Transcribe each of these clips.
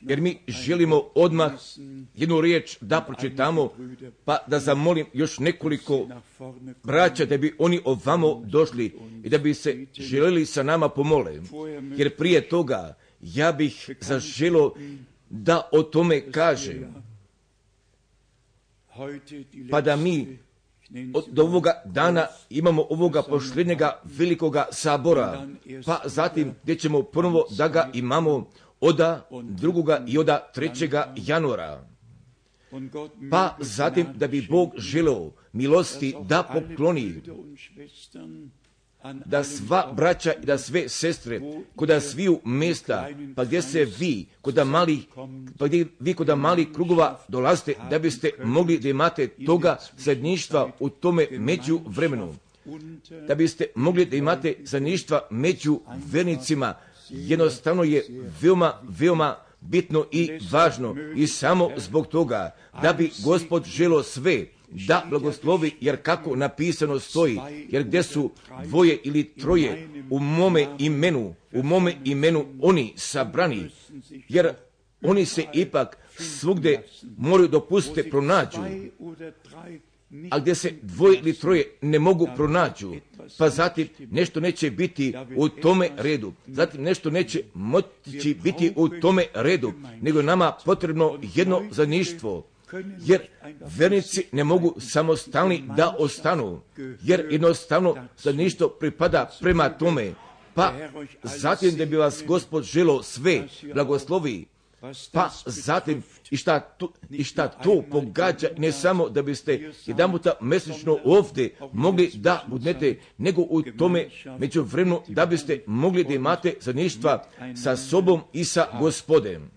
jer mi želimo odmah jednu riječ da pročitamo, pa da zamolim još nekoliko braća da bi oni ovamo došli i da bi se želeli sa nama pomole. Jer prije toga ja bih zaželo da o tome kažem. Pa da mi od ovoga dana imamo ovoga posljednjega velikoga sabora, pa zatim gdje ćemo prvo da ga imamo oda drugoga i oda trećega januara. Pa zatim da bi Bog želeo milosti da pokloni da sva braća i da sve sestre, kod sviju mjesta, pa gdje se vi, kod mali, pa gdje vi kod mali krugova dolazite, da biste mogli da imate toga zajedništva u tome među vremenu. Da biste mogli da imate zajedništva među vernicima, jednostavno je veoma, veoma bitno i važno i samo zbog toga da bi gospod želo sve da blagoslovi, jer kako napisano stoji, jer gdje su dvoje ili troje u mome imenu, u mome imenu oni sabrani, jer oni se ipak svugde moraju dopustiti pronađu, a gdje se dvoje ili troje ne mogu pronađu, pa zatim nešto neće biti u tome redu, zatim nešto neće moći biti u tome redu, nego nama potrebno jedno zaništvo, jer vernici ne mogu samostalni da ostanu, jer jednostavno za ništo pripada prema tome. Pa zatim da bi vas gospod želo sve blagoslovi, pa zatim i šta, tu, i šta to pogađa, ne samo da biste jedan puta mjesečno ovdje mogli da budete, nego u tome među vremenu da biste mogli da imate zaništva sa sobom i sa gospodem.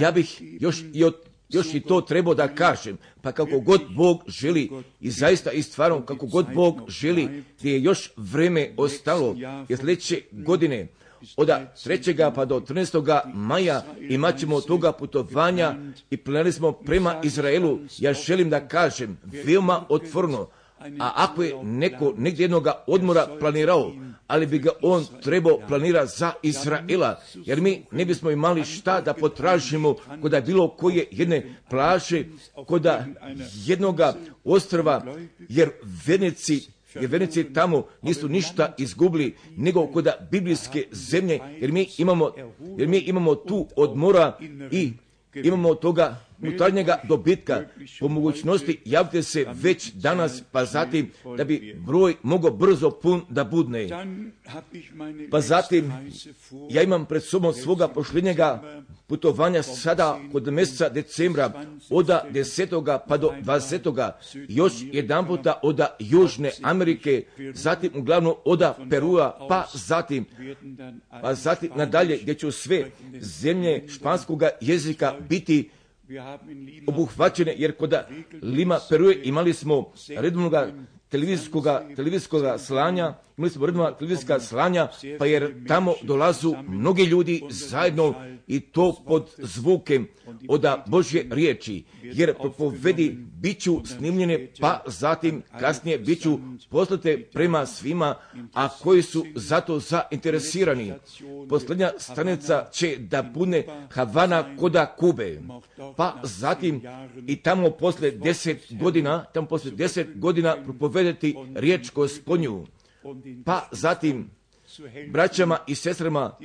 Ja bih još i od još i to trebao da kažem, pa kako god Bog želi i zaista i stvarno kako god Bog želi, gdje je još vreme ostalo, jer sljedeće godine od 3. pa do 13. maja imat ćemo toga putovanja i planili smo prema Izraelu. Ja želim da kažem, veoma otvorno, a ako je neko negdje jednoga odmora planirao, ali bi ga on trebao planirati za Izraela, jer mi ne bismo imali šta da potražimo kod bilo koje jedne plaže, kod jednoga ostrava, jer vernici jer vernici tamo nisu ništa izgubili nego kod biblijske zemlje, jer mi imamo, jer mi imamo tu odmora i imamo toga unutarnjega dobitka. Po mogućnosti javite se već danas, pa zatim da bi broj mogao brzo pun da budne. Pa zatim ja imam pred sobom svoga pošljenjega putovanja sada kod mjeseca decembra od 10. pa do 20. još jedan puta od Južne Amerike, zatim uglavnom od Perua, pa zatim, pa zatim nadalje gdje ću sve zemlje španskog jezika biti obuhvaćene, jer kod Lima Peruje imali smo redovnoga televizijskog slanja, imali smo redovna televizijska slanja, pa jer tamo dolazu mnogi ljudi zajedno i to pod zvukem od Božje riječi, jer propovedi bit ću snimljene, pa zatim kasnije bit ću poslate prema svima, a koji su zato zainteresirani. Posljednja stanica će da bude Havana koda Kube, pa zatim i tamo posle deset godina, tamo posle deset godina propovedati riječ gospodnju, pa zatim braćama i sestrama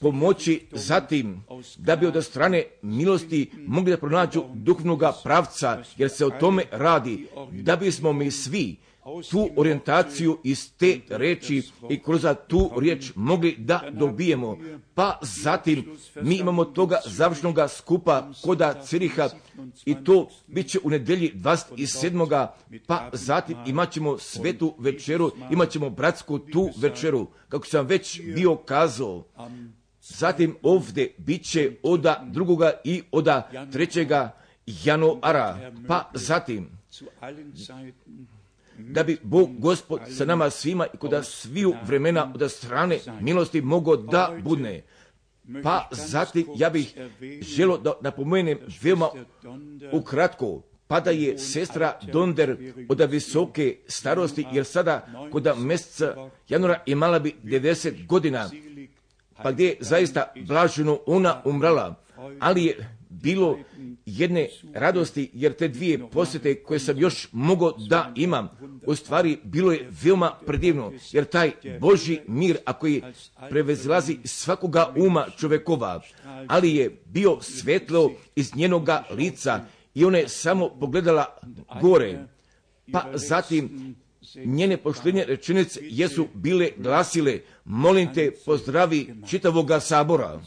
pomoći zatim da bi od strane milosti mogli da pronađu duhovnog pravca, jer se o tome radi, da bismo mi svi tu orijentaciju iz te reči i kroz tu riječ mogli da dobijemo. Pa zatim mi imamo toga završnog skupa koda Ciriha i to bit će u nedelji 27. Pa zatim imat ćemo svetu večeru, imat ćemo bratsku tu večeru, kako sam već bio kazao. Zatim ovdje bit će oda drugoga i oda trećega januara. Pa zatim da bi Bog gospod sa nama svima i kod sviju vremena od strane milosti mogao da budne. Pa zatim ja bih želo da napomenem veoma ukratko. Pa da je sestra Donder od visoke starosti, jer sada kod mjeseca januara imala bi 90 godina, pa gdje je zaista blaženo ona umrala, ali je bilo jedne radosti, jer te dvije posjete koje sam još mogao da imam, u stvari bilo je veoma predivno, jer taj Boži mir, a koji prevezlazi svakoga uma čovekova, ali je bio svetlo iz njenoga lica i ona je samo pogledala gore, pa zatim njene poštenje rečenice jesu bile glasile, molim te pozdravi čitavoga sabora.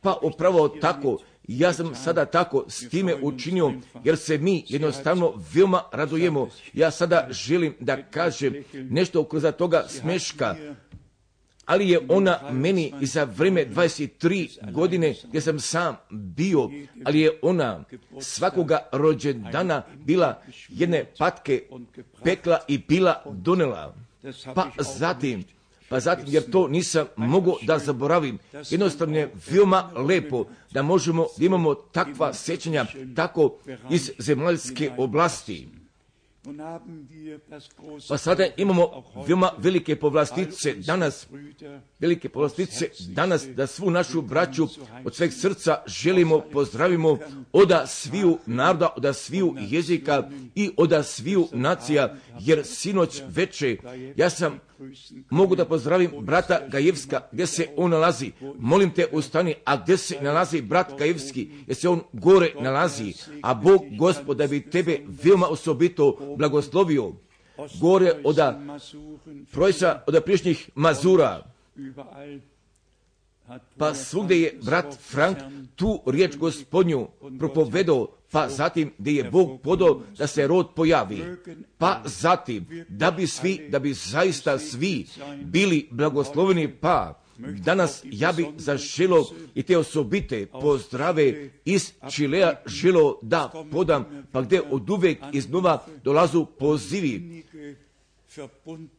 Pa upravo tako, ja sam sada tako s time učinio, jer se mi jednostavno veoma radujemo. Ja sada želim da kažem nešto kroz toga smeška, ali je ona meni i za vreme 23 godine gdje sam sam bio, ali je ona svakoga rođendana bila jedne patke pekla i bila donela. Pa zatim, pa zatim, jer to nisam mogao da zaboravim. Jednostavno je veoma lepo da možemo, da imamo takva sećanja, tako iz zemaljske oblasti. Pa sada imamo veoma velike povlastice danas, velike povlastice danas da svu našu braću od sveg srca želimo, pozdravimo oda sviju naroda, oda sviju jezika i oda sviju nacija, jer sinoć veče ja sam mogu da pozdravim brata Gajevska, gdje se on nalazi. Molim te, ustani, a gdje se nalazi brat Gajevski, jer se on gore nalazi, a Bog, gospod, da bi tebe veoma osobito blagoslovio, gore od projsa, od priješnjih mazura. Pa svugdje je brat Frank tu riječ gospodnju propovedao, pa zatim gdje je Bog podao da se rod pojavi, pa zatim da bi svi, da bi zaista svi bili blagosloveni, pa Danas ja bi zaželo i te osobite pozdrave iz Čilea želo da podam, pa gdje od uvek iznova dolazu pozivi.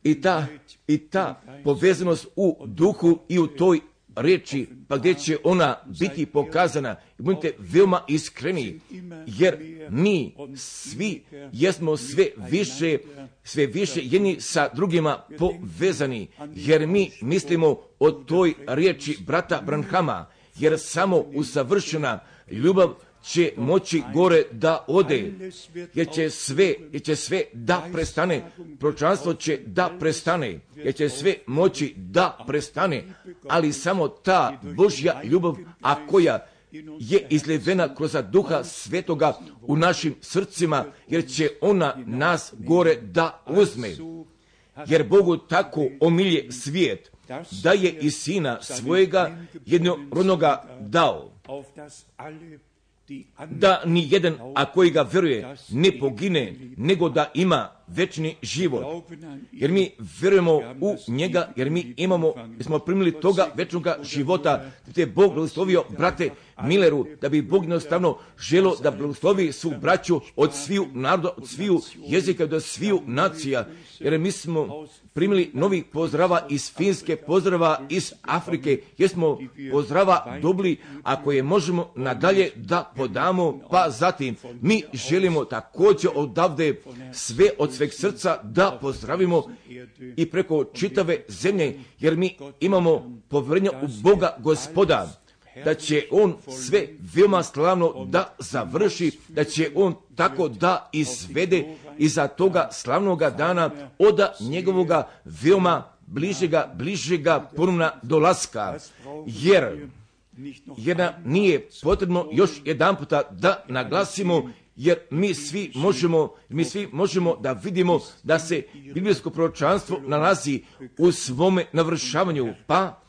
I ta, I ta povezanost u duhu i u toj reći, pa gdje će ona biti pokazana. Budite veoma iskreni, jer mi svi jesmo sve više, sve više jedni sa drugima povezani, jer mi mislimo o toj riječi brata Branhama, jer samo usavršena ljubav će moći gore da ode, jer će sve, jer će sve da prestane, pročanstvo će da prestane, jer će sve moći da prestane, ali samo ta Božja ljubav, a koja je izlevena kroz duha svetoga u našim srcima, jer će ona nas gore da uzme. Jer Bogu tako omilje svijet, da je i sina svojega jednorodnoga dao, da ni jedan, a koji ga veruje, ne pogine, nego da ima večni život. Jer mi verujemo u njega, jer mi imamo, jer smo primili toga večnog života, te Bog blagoslovio, brate Milleru, da bi Bog jednostavno želo da blagoslovi svu braću od sviju naroda, od sviju jezika, do sviju nacija, jer mi smo primili novih pozdrava iz Finske, pozdrava iz Afrike, jer smo pozdrava dobili, ako je možemo nadalje da podamo, pa zatim mi želimo također odavde sve od sveg srca da pozdravimo i preko čitave zemlje, jer mi imamo povjerenja u Boga gospoda, da će on sve veoma slavno da završi, da će on tako da izvede iza toga slavnoga dana od njegovoga veoma bližega, bližega ponovna dolaska. Jer jedna nije potrebno još jedan puta da naglasimo jer mi svi možemo, mi svi možemo da vidimo da se biblijsko proročanstvo nalazi u svome navršavanju, pa,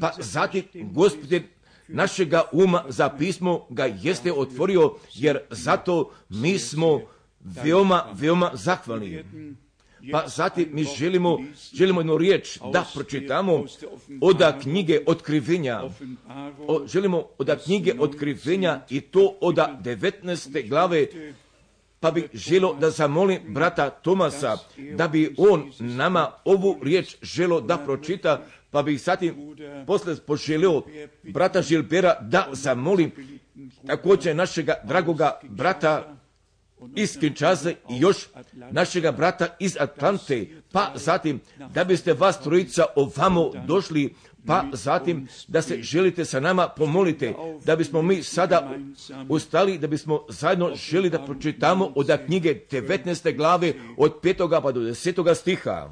pa zatim gospodin našega uma za pismo ga jeste otvorio, jer zato mi smo veoma, veoma zahvalni. Pa zatim mi želimo, želimo jednu riječ da pročitamo od knjige otkrivenja. O, želimo od knjige otkrivenja i to od 19. glave pa bih želo da zamolim brata Tomasa da bi on nama ovu riječ želo da pročita, pa bih zatim posle poželio brata Žilbera da zamolim također našega dragoga brata iz Kinčaze i još našega brata iz Atlante, pa zatim da biste vas trojica ovamo došli, pa zatim da se želite sa nama pomolite, da bismo mi sada ustali, da bismo zajedno želi da pročitamo od knjige 19. glave od 5. pa do 10. stiha.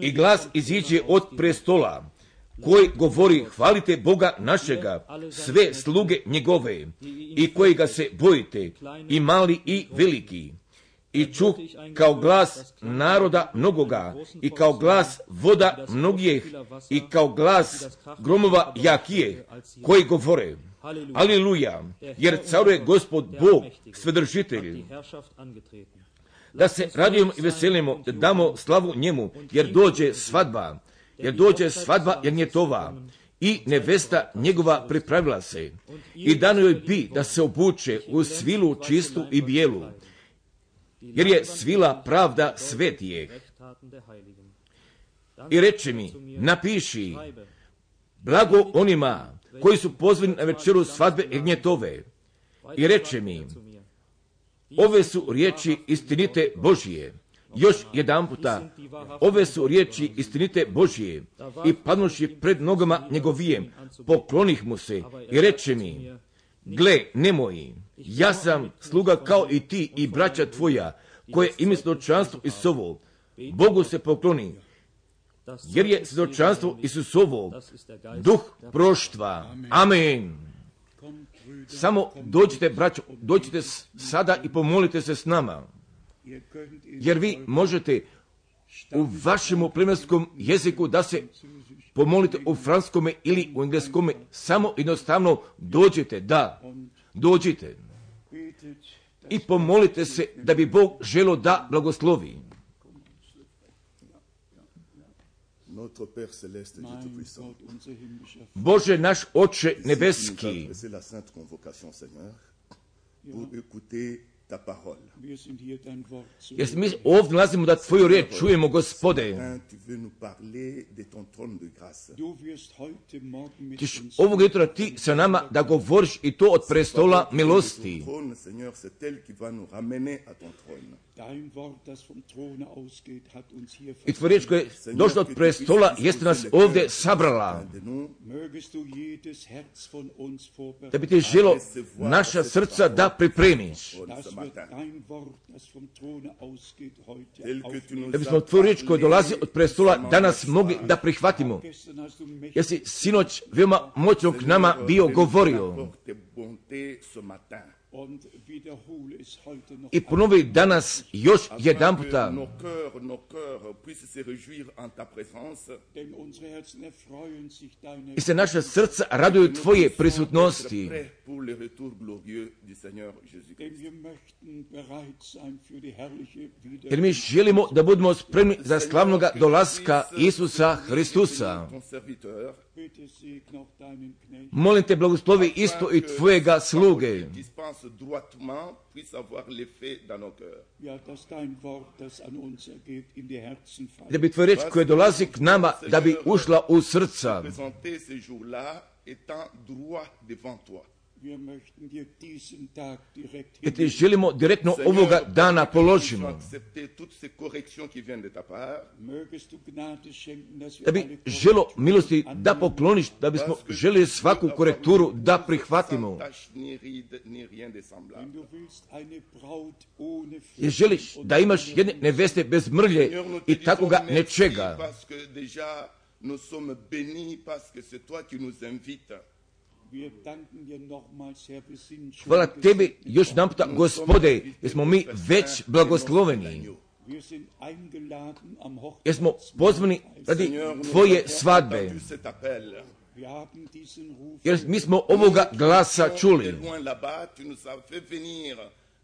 I glas iziđe od prestola, koji govori hvalite Boga našega, sve sluge njegove i koji ga se bojite, i mali i veliki. I čuh kao glas naroda mnogoga i kao glas voda mnogijeh i kao glas gromova jakije koji govore. Aleluja, jer caruje gospod Bog, svedržitelj. Da se radujemo i veselimo, da damo slavu njemu, jer dođe svadba jer dođe svadba tova i nevesta njegova pripravila se i dano joj bi da se obuče u svilu čistu i bijelu, jer je svila pravda svetije. I reče mi, napiši, blago onima koji su pozvani na večeru svadbe Egnjetove. I reče mi, ove su riječi istinite Božije još jedan puta, ove su riječi istinite Božije i padnuši pred nogama njegovijem, poklonih mu se i reče mi, gle, nemoj, ja sam sluga kao i ti i braća tvoja, koje ime svjedočanstvo Isusovo, Bogu se pokloni, jer je svjedočanstvo Isusovo, duh proštva. Amen. Samo dođite, braćo, dođite sada i pomolite se s nama jer vi možete u vašem plemenskom jeziku da se pomolite u franskome ili u engleskome, samo jednostavno dođete, da, dođite i pomolite se da bi Bog želo da blagoslovi. Bože naš Oče nebeski, jer mi ovdje nalazimo da tvoju riječ čujemo, gospode. Tiš ovog jutra ti sa nama da govoriš i to od prestola milosti. I tvoja riječ koja je došla od prestola jeste nas ovdje sabrala. Da bi ti želo naša srca da pripremiš. Da bismo tvoju riječ koja dolazi od prestola danas mogli da prihvatimo. Jesi sinoć veoma moćno k nama bio govorio i ponovi danas još jedan puta. I se naše srca raduju Tvoje prisutnosti. Jer mi želimo da budemo spremni za slavnog dolaska Isusa Hristusa. Molim te, blagoslovi isto i tvojega sluge. Da bi tvoja reč koja dolazi k nama, da bi ušla u srca. I ti želimo direktno ovoga dana položimo. Da bi želo milosti da pokloniš, da bismo želi svaku korekturu da prihvatimo. Jer želiš da imaš jedne neveste bez mrlje i takoga nečega. Nous sommes bénis parce que c'est toi qui nous invites Hvala tebi još jedan puta, gospode, jer smo mi već blagosloveni. Jer smo pozvani radi tvoje svadbe. Jer mi smo ovoga glasa čuli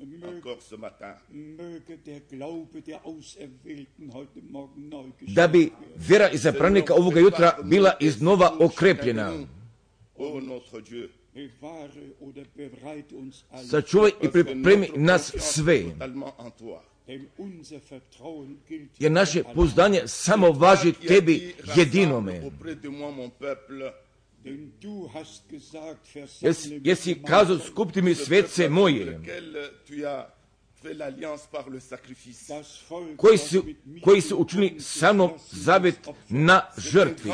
encore ce matin. Da bi vjera izabranika ovoga jutra bila iznova okrepljena. Sačuvaj i pripremi nas sve, jer naše pouzdanje samo važi tebi jedinome. Jesi mich kazao gemeinsam, skupti mi ce svece moje, koji su, koji su učinili sa mnom zavet na žrtvi.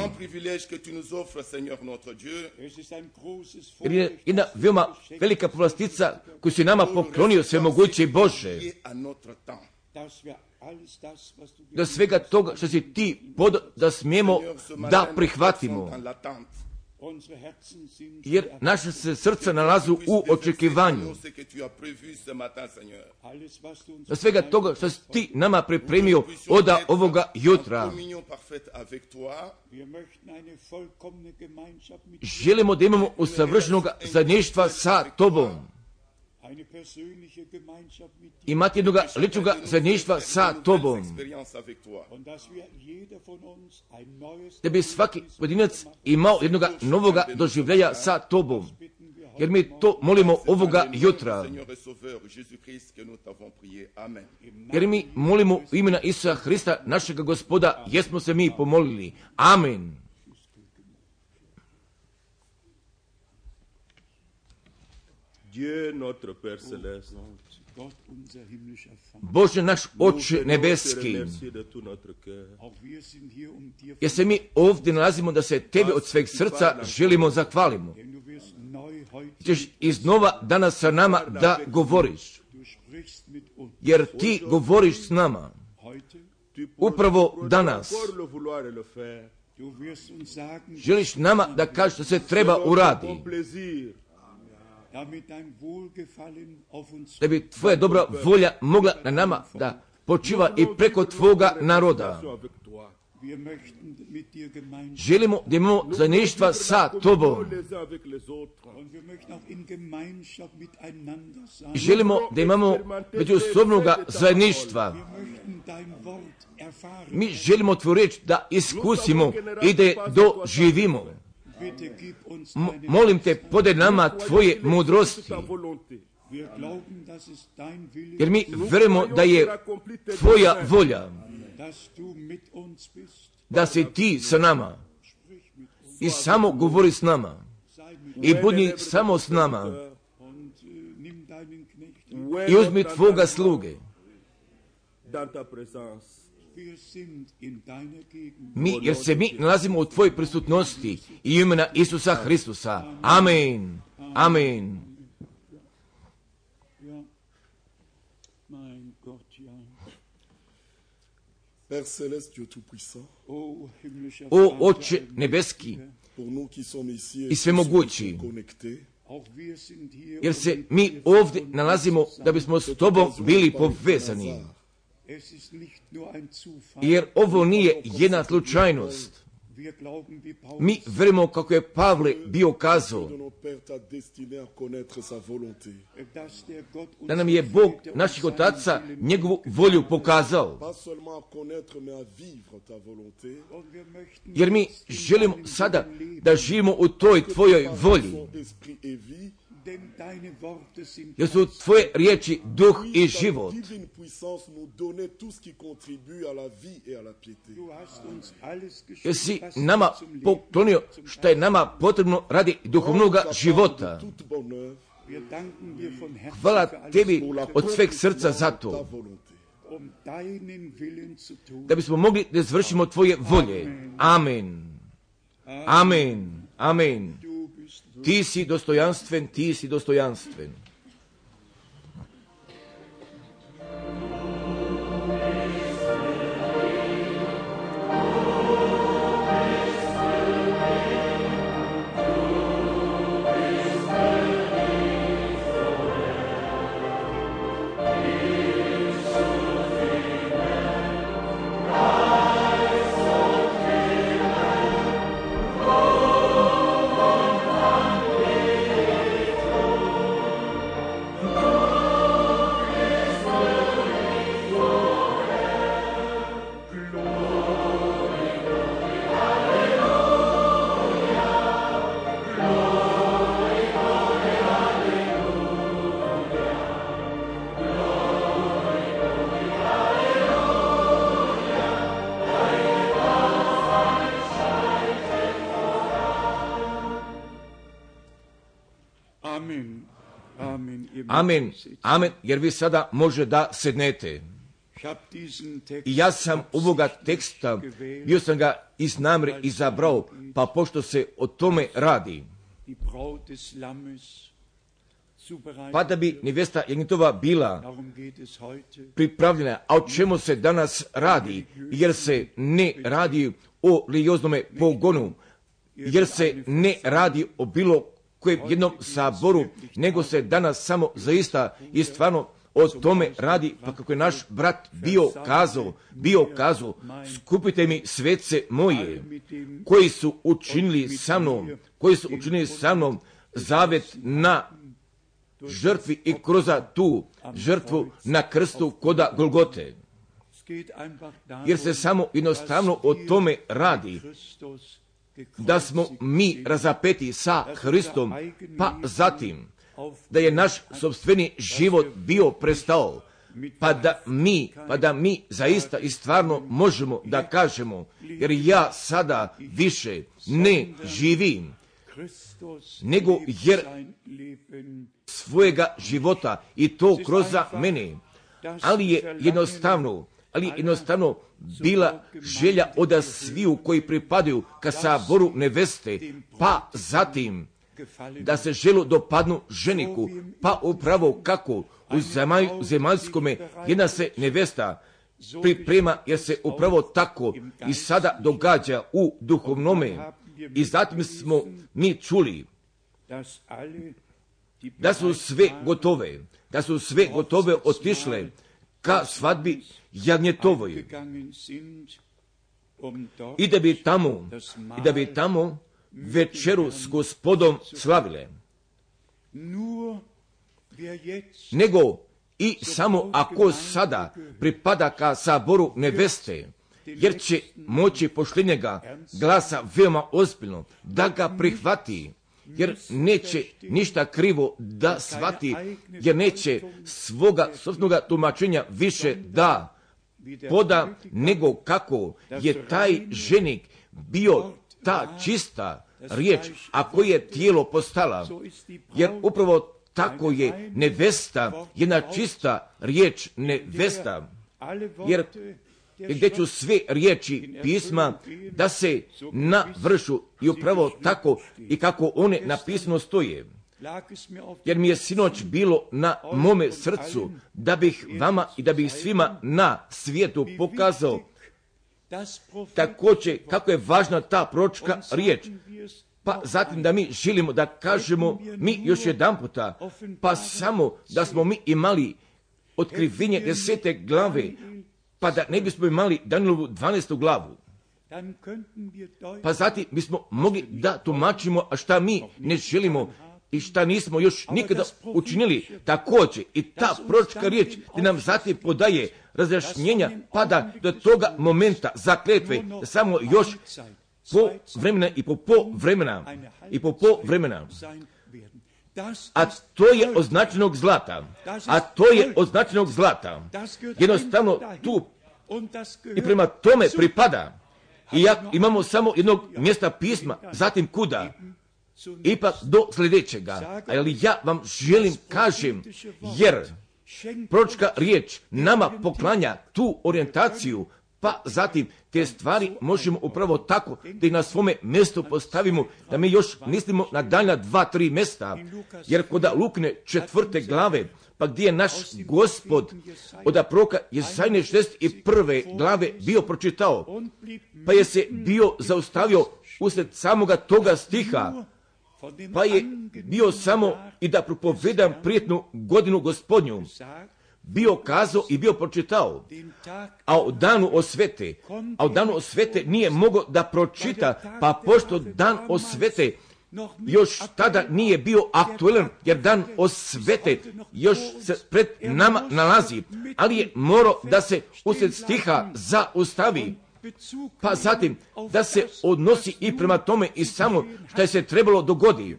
Jer je jedna veoma velika povlastica koju si nama poklonio Bože. das, was du Da svega toga što si ti pod, da smijemo da prihvatimo. Jer naše se srca nalazu u očekivanju. Da svega toga što si ti nama pripremio oda ovoga jutra. Želimo da imamo usavršenog zajedništva sa tobom. Imati jednog ličnog zajedništva sa tobom. Da bi svaki pojedinac imao jednog novoga doživljaja sa tobom. Jer mi to molimo ovoga jutra. Jer mi molimo u imena Isusa Hrista, našega gospoda, jesmo se mi pomolili. Amen. Dieu notre Père céleste. Bože naš oče nebeski, hier, um jer se mi ovdje nalazimo da se tebi od sveg srca želimo zahvalimo. Ćeš iznova danas sa nama da govoriš, jer ti govoriš s nama. Upravo danas. Želiš nama da kažeš da se treba Selon uradi, da bi tvoja dobra volja mogla na nama da počiva i preko tvoga naroda. Želimo da imamo zajedništva sa tobom. Želimo da imamo međusobnoga zajedništva. Mi želimo tvoju riječ da iskusimo i da je doživimo. Molim te, podaj nama tvoje mudrosti, jer mi verujemo da je tvoja volja, da si ti sa nama. I samo govori s nama. I budi samo s nama. I uzmi tvoga sluge. Mi, jer se mi nalazimo u tvojoj prisutnosti i u imena Isusa Hristusa. Amen. Amen. O Oče nebeski i svemogući, sind hier, jer se mi ovdje nalazimo da bismo s tobom bili povezani. Hasard, Es ist nicht nur ein Zufall. Jer ovo nije jedna slučajnost. Mi verimo kako je Pavle bio kazao da nam je Bog naših otaca njegovu volju pokazao. Jer mi želimo sada da živimo u toj tvojoj volji. Jer su tvoje riječi duh i život. Jer si geschenkt, was nama poklonio što je nama potrebno radi duhovnog Rends života. Hvala für alles tebi od sveg srca za to. um deinen Willen zu tun. Da bismo mogli da izvršimo tvoje volje. Amen. Amen. Amen. Ti si dostojanstven, ti si dostojanstven. Amen. Amen, jer vi sada može da sednete. I ja sam ovoga teksta, bio sam ga iz namre izabrao, pa pošto se o tome radi, pa da bi nevesta Jagnitova bila pripravljena, a o čemu se danas radi, jer se ne radi o religioznome pogonu, jer se ne radi o bilo kojem jednom saboru, nego se danas samo zaista i stvarno o tome radi, pa kako je naš brat bio kazao, bio kazao, skupite mi svece moje, koji su učinili sa mnom, koji su učinili sa mnom zavet na žrtvi i kroz tu žrtvu na krstu koda Golgote. Jer se samo jednostavno o tome radi, da smo mi razapeti sa Hristom, pa zatim da je naš sobstveni život bio prestao, pa da mi, pa da mi zaista i stvarno možemo da kažemo, jer ja sada više ne živim nego jer svojega života i to kroz za mene. Ali je jednostavno, ali je jednostavno bila želja od sviju koji pripadaju ka saboru neveste, pa zatim da se želu dopadnu ženiku, pa upravo kako u zemalj, zemaljskome jedna se nevesta priprema, jer se upravo tako i sada događa u duhovnome. I zatim smo mi čuli da su sve gotove, da su sve gotove otišle ka svadbi Jagnjetovoj i da bi tamo, i da bi tamo večeru s gospodom slavile. Nego i samo ako sada pripada ka saboru neveste, jer će moći poštenjega glasa veoma ozbiljno da ga prihvati, jer neće ništa krivo da shvati, jer neće svoga sobstvenog tumačenja više da poda, nego kako je taj ženik bio ta čista riječ, a koji je tijelo postala, jer upravo tako je nevesta, jedna čista riječ nevesta, jer gdje ću sve riječi pisma da se navršu i upravo tako i kako one napisano stoje. Jer mi je sinoć bilo na mome srcu da bih vama i da bih svima na svijetu pokazao također kako je važna ta pročka riječ. Pa zatim da mi želimo da kažemo mi još jedan puta, pa samo da smo mi imali otkrivenje desete glave, pa da ne bismo imali Danilovu 12. glavu. Pa zatim bismo mogli da tumačimo, šta mi ne želimo i šta nismo još nikada učinili. Također i ta proročka riječ gdje nam zatim podaje razjašnjenja, pada do toga momenta zakletve, da samo još po vremena i po po vremena i po po vremena. A to je označenog zlata. A to je označenog zlata. Jednostavno tu i prema tome pripada. I ja, imamo samo jednog mjesta pisma, zatim kuda? Ipak do sljedećega. Ali ja vam želim kažem, jer pročka riječ nama poklanja tu orijentaciju, pa zatim te stvari možemo upravo tako da ih na svome mjestu postavimo, da mi još mislimo na daljna dva, tri mjesta, jer kod Lukne četvrte glave, pa gdje je naš gospod od proka Jesajne 61. glave bio pročitao, pa je se bio zaustavio usred samoga toga stiha, pa je bio samo i da propovedam prijetnu godinu gospodnju, bio kazao i bio pročitao, a o danu osvete, a o danu osvete nije mogao da pročita, pa pošto dan osvete još tada nije bio aktuelan, jer dan osvete još se pred nama nalazi, ali je morao da se usred stiha zaustavi, pa zatim da se odnosi i prema tome i samo što se trebalo dogodi.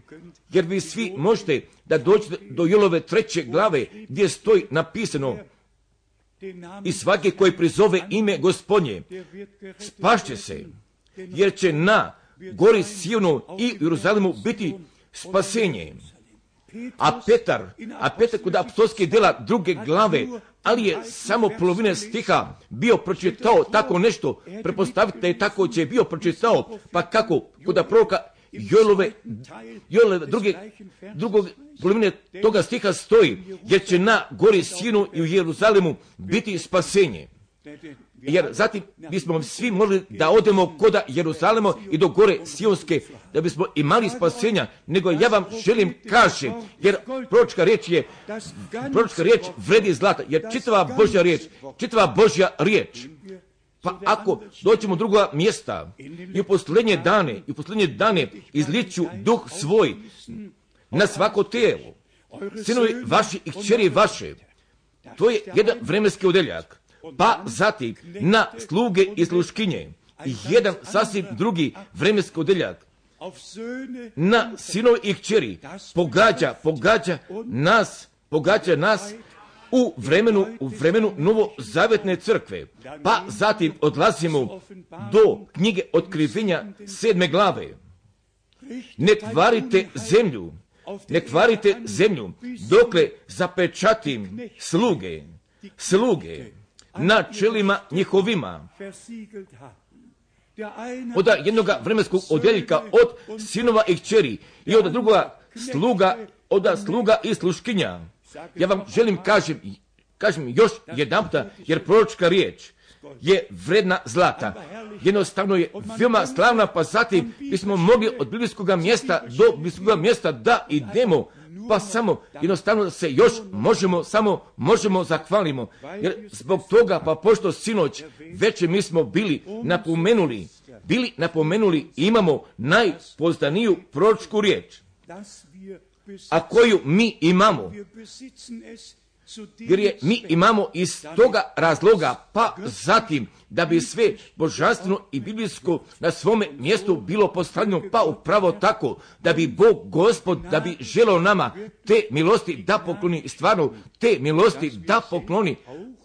Jer vi svi možete da dođete do Jolove treće glave gdje stoji napisano i svaki koji prizove ime gospodnje spašće se, jer će na gori Sijonu i Jeruzalemu biti spasenje. A Petar, a Petar kod apostolske djela druge glave, ali je samo polovine stiha bio pročitao tako nešto, prepostavite da je tako će bio pročitao, pa kako? Kod proroka Jolove, Jolove druge, drugog polovine toga stiha stoji, jer će na gori Sinu i u Jeruzalemu biti spasenje. Jer zatim bismo svi mogli da odemo koda Jeruzalema i do gore Sionske, da bismo imali spasenja, nego ja vam želim kažem, jer proročka riječ je, proročka riječ vredi zlata, jer čitava Božja riječ, čitava Božja riječ, pa ako doćemo druga mjesta i u posljednje dane, i u posljednje dane izliću duh svoj na svako tijelo, sinovi vaši i kćeri vaše, to je jedan vremenski odeljak. Pa zatim na sluge i sluškinje, jedan sasvim drugi vremenski odeljak, na sinovi i kćeri, pogađa, pogađa nas, pogađa nas u vremenu, u vremenu novozavetne crkve. Pa zatim odlazimo do knjige otkrivenja sedme glave. Ne tvarite zemlju, ne tvarite zemlju, dokle zapečatim sluge, sluge, na čelima njihovima. Od jednog vremenskog odjeljka od sinova i kćeri i od drugoga sluga, od sluga i sluškinja. Ja vam želim kažem, kažem još jedan puta, jer proročka riječ je vredna zlata. Jednostavno je veoma slavna, pa zatim bismo mogli od biblijskog mjesta do biblijskog mjesta da idemo, pa samo jednostavno se još možemo, samo možemo zahvalimo. Jer zbog toga, pa pošto sinoć već mi smo bili napomenuli, bili napomenuli imamo najpozdaniju proročku riječ, a koju mi imamo jer je mi imamo iz toga razloga, pa zatim da bi sve božanstveno i biblijsko na svome mjestu bilo postavljeno, pa upravo tako, da bi Bog gospod, da bi želio nama te milosti da pokloni, stvarno te milosti da pokloni,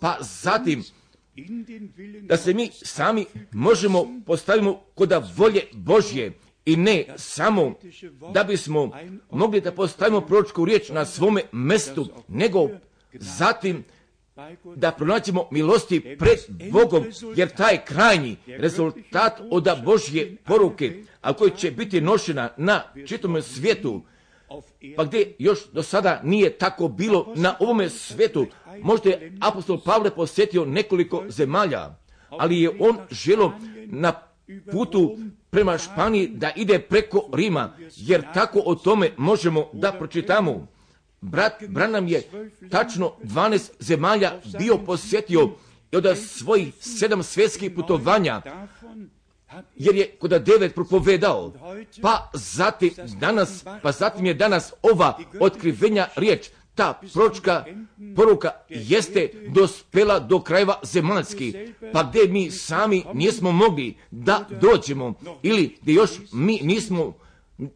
pa zatim da se mi sami možemo postavimo kod volje Božje, i ne samo da bismo mogli da postavimo proročku riječ na svome mestu, nego zatim da pronaćemo milosti pred Bogom, jer taj krajnji rezultat od Božje poruke, a koji će biti nošena na čitom svijetu, pa gdje još do sada nije tako bilo na ovome svijetu, možda je apostol Pavle posjetio nekoliko zemalja, ali je on želo na putu prema Španiji da ide preko Rima, jer tako o tome možemo da pročitamo. Brat Branham je tačno 12 zemalja bio posjetio i od svojih sedam svjetskih putovanja, jer je kod devet propovedao, pa zatim danas, pa zatim je danas ova otkrivenja riječ, ta pročka poruka jeste dospela do krajeva zemaljski, pa gdje mi sami nismo mogli da dođemo, ili gdje još mi nismo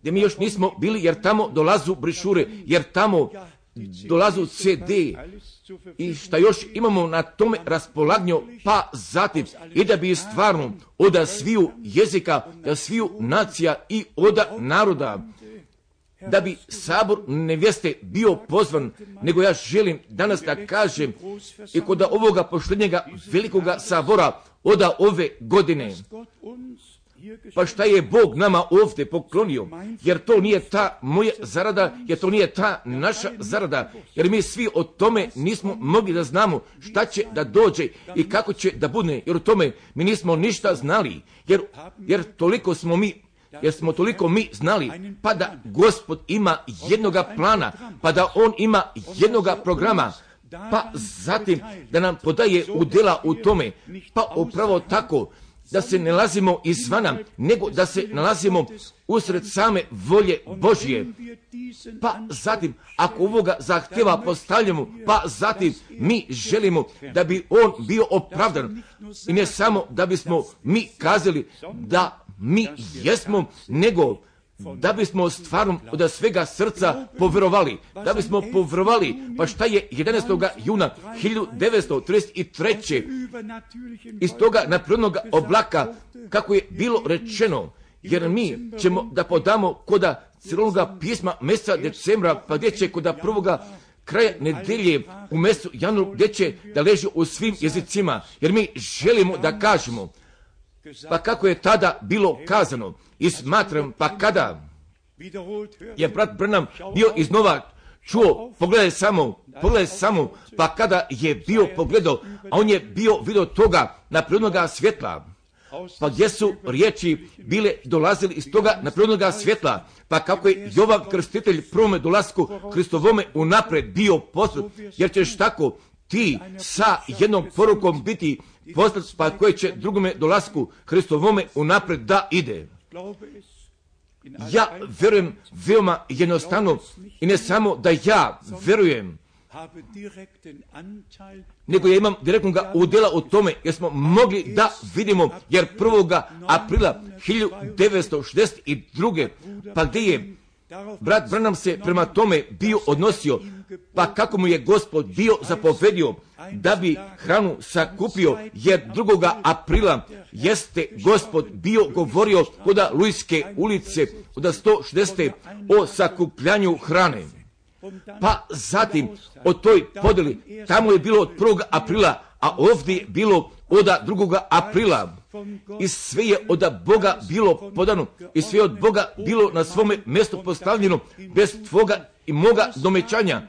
mi još nismo bili, jer tamo dolazu brišure, jer tamo dolazu CD i šta još imamo na tome raspolagnju, pa zatim i da bi stvarno od sviju jezika, da sviju nacija i od naroda, da bi sabor nevjeste bio pozvan, nego ja želim danas da kažem i kod ovoga pošljednjega velikoga sabora od ove godine, pa šta je Bog nama ovdje poklonio, jer to nije ta moja zarada, jer to nije ta naša zarada, jer mi svi o tome nismo mogli da znamo šta će da dođe i kako će da bude, jer o tome mi nismo ništa znali, jer, jer toliko smo mi jer smo toliko mi znali, pa da gospod ima jednoga plana, pa da on ima jednoga programa, pa zatim da nam podaje udjela u tome, pa upravo tako da se nalazimo izvana, nego da se nalazimo usred same volje Božje. Pa zatim, ako ovoga zahtjeva postavljamo, pa zatim mi želimo da bi on bio opravdan i ne samo da bismo mi kazali da mi jesmo, nego da bismo stvarno od svega srca povjerovali, da bismo povjerovali, pa šta je 11. juna 1933. iz toga naprirodnog oblaka, kako je bilo rečeno, jer mi ćemo da podamo koda cijeloga pisma mjeseca decembra, pa gdje će kod prvoga kraja nedelje u mjesecu januaru gdje će da leži u svim jezicima, jer mi želimo da kažemo, pa kako je tada bilo kazano i smatram, pa kada? Je brat Branham bio iznova čuo, pogledaj samo, pogledaj samo, pa kada je bio pogledao, a on je bio vidio toga naprednoga svjetla, pa gdje su riječi bile dolazili iz toga naprednoga svjetla, pa kako je Jovan krstitelj prvome dolasku Hristovome unapred bio poslat, jer ćeš tako ti sa jednom porukom biti poslat, pa koje će drugome dolasku Hristovome unapred da ide. Ja verujem veoma jednostavno i ne samo da ja verujem, nego ja imam direktnog udjela u tome jer smo mogli da vidimo jer 1. aprila 1962. pa gdje je brat Branham se prema tome bio odnosio, pa kako mu je gospod bio zapovedio da bi hranu sakupio, jer 2. aprila jeste gospod bio govorio kod Luiske ulice od 160. o sakupljanju hrane. Pa zatim o toj podeli, tamo je bilo od 1. aprila, a ovdje je bilo od 2. aprila. I sve je od Boga bilo podano i sve od Boga bilo na svome mjestu postavljeno bez tvoga i moga domećanja.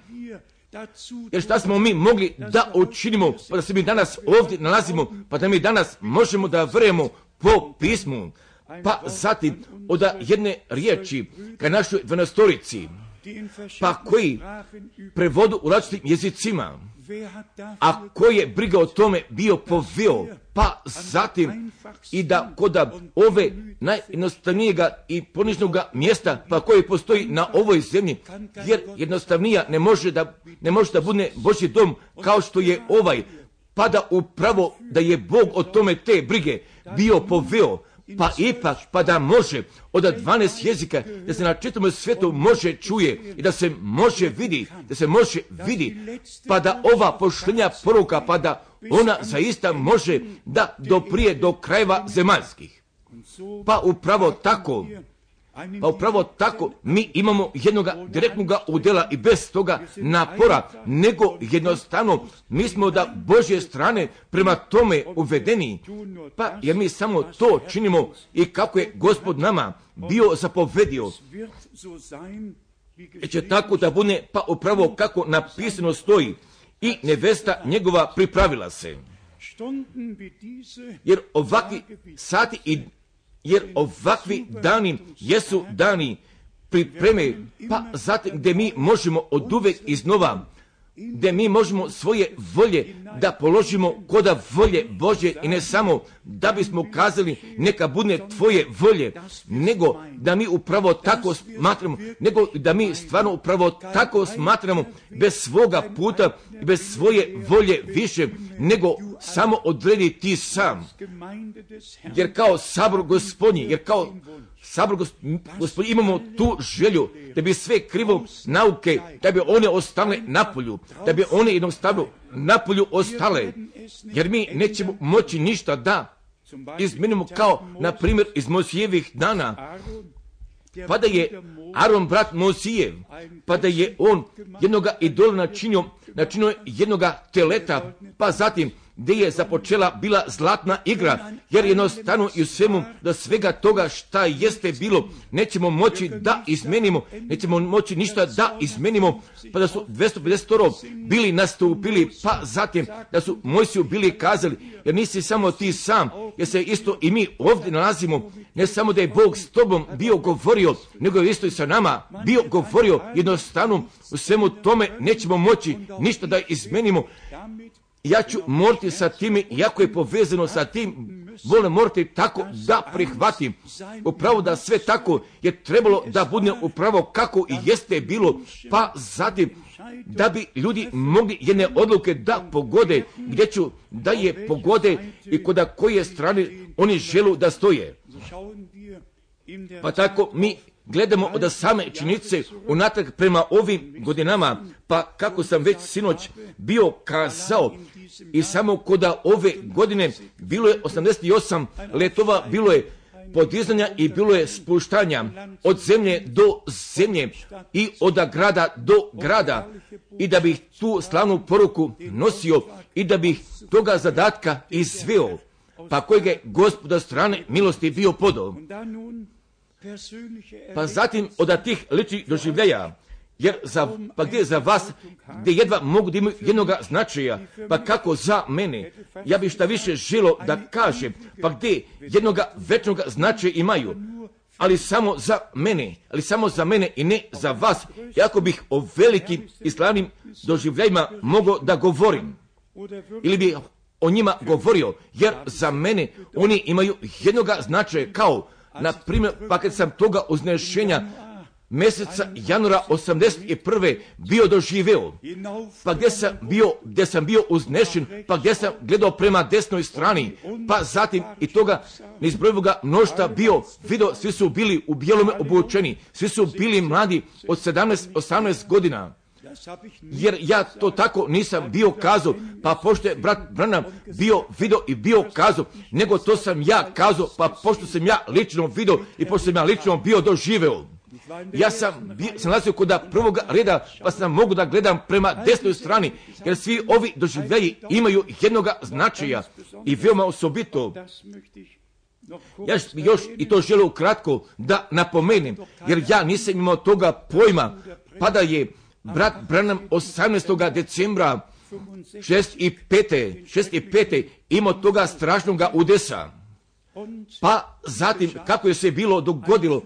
Jer šta smo mi mogli da učinimo, pa da se mi danas ovdje nalazimo, pa da mi danas možemo da vremo po pismu. Pa zatim od jedne riječi ka našoj dvanastorici, pa koji prevodu u različitim jezicima, a koji je briga o tome bio poveo, pa zatim i da kod ove najjednostavnijega i ponižnoga mjesta, pa koji postoji na ovoj zemlji, jer jednostavnija ne može da, ne može da bude Božji dom kao što je ovaj, pa da upravo da je Bog o tome te brige bio poveo, pa ipak, pa da može. Od 12 jezika, da se na čitavom svijetu može čuje i da se može vidi, da se može vidi, pa da ova pošljenja poruka, pa da ona zaista može da doprije do krajeva zemaljskih. Pa upravo tako, pa upravo tako mi imamo jednog direktnog udjela i bez toga napora, nego jednostavno mi smo da Božje strane prema tome uvedeni, pa jer mi samo to činimo i kako je gospod nama bio zapovedio. Će tako da bude, pa upravo kako napisano stoji, i nevesta njegova pripravila se. Jer ovakvi sati i jer ovakvi dani jesu dani pripreme, pa zatim gdje mi možemo od uvek iznova gdje mi možemo svoje volje da položimo koda volje Bože i ne samo da bismo kazali neka bude tvoje volje, nego da mi upravo tako smatramo, nego da mi stvarno upravo tako smatramo bez svoga puta i bez svoje volje više, nego samo odredi ti sam. Jer kao sabor gospodnji, jer kao sabor gospodin, imamo tu želju da bi sve krivo nauke, da bi one ostale napolju, da bi one jednostavno napolju ostale, jer mi nećemo moći ništa da izmenimo kao, na primjer, iz Mosijevih dana, pa da je Aron brat Mosijev, pa da je on jednoga idola načinio, načinio jednoga teleta, pa zatim gdje je započela bila zlatna igra, jer jednostavno i u svemu da svega toga šta jeste bilo, nećemo moći da izmenimo, nećemo moći ništa da izmenimo, pa da su 250 bili nastupili, pa zatim da su Mojsiju bili kazali, jer nisi samo ti sam, jer se isto i mi ovdje nalazimo, ne samo da je Bog s tobom bio govorio, nego je isto i sa nama bio govorio. Jednostavno u svemu tome nećemo moći ništa da izmenimo, ja ću morati sa tim, jako je povezano sa tim, volim morati tako da prihvatim. Upravo da sve tako je trebalo da bude upravo kako i jeste bilo, pa zatim da bi ljudi mogli jedne odluke da pogode, gdje ću da je pogode i kod koje strane oni želu da stoje. Pa tako mi gledamo od same činice unatrag prema ovim godinama, pa kako sam već sinoć bio kazao, i samo kod ove godine bilo je 88 letova, bilo je podizanja i bilo je spuštanja od zemlje do zemlje i od grada do grada i da bih tu slavnu poruku nosio i da bih toga zadatka izveo pa kojeg je gospoda strane milosti bio podao. Pa zatim od tih ličnih doživljaja, jer za, pa gdje za vas, gdje jedva mogu da imaju jednoga značaja, pa kako za mene, ja bih šta više želo da kažem, pa gdje jednoga večnoga značaja imaju, ali samo za mene, ali samo za mene i ne za vas, jako bih o velikim i slavnim doživljajima mogao da govorim. Ili bi o njima govorio, jer za mene oni imaju jednoga značaja kao, na primjer, pa kad sam toga uznešenja mjeseca januara 81. bio doživeo, pa gdje sam bio, gdje sam bio uznešen, pa gdje sam gledao prema desnoj strani, pa zatim i toga neizbrojivoga mnošta bio, video, svi su bili u bijelome obučeni, svi su bili mladi od 17-18 godina jer ja to tako nisam bio kazao, pa pošto je brat Branham bio video i bio kazao, nego to sam ja kazao, pa pošto sam ja lično video i pošto sam ja lično bio doživeo. Ja sam, sam nalazio kod prvoga reda, pa sam mogu da gledam prema desnoj strani, jer svi ovi doživljaji imaju jednoga značaja i veoma osobito. Ja još i to želim kratko da napomenem, jer ja nisam imao toga pojma, pa da je brat Branham 18. decembra 65. 65. imao toga strašnog udesa. Pa zatim, kako je se bilo dogodilo,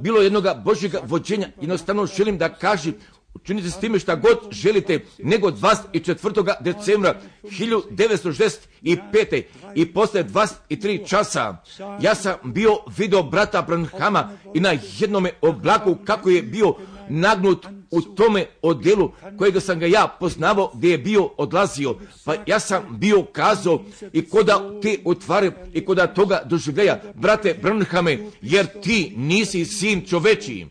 bilo jednoga Božjega vođenja, jednostavno želim da kažem, učinite s time šta god želite, nego 24. decembra 1965. i posle 23 časa ja sam bio video brata Branhama i na jednome oblaku kako je bio nagnut u tome odjelu kojega sam ga ja poznavao gdje je bio odlazio. Pa ja sam bio kazao i koda te otvare i koda toga doživljaja, brate Brnhame, jer ti nisi sin čoveči.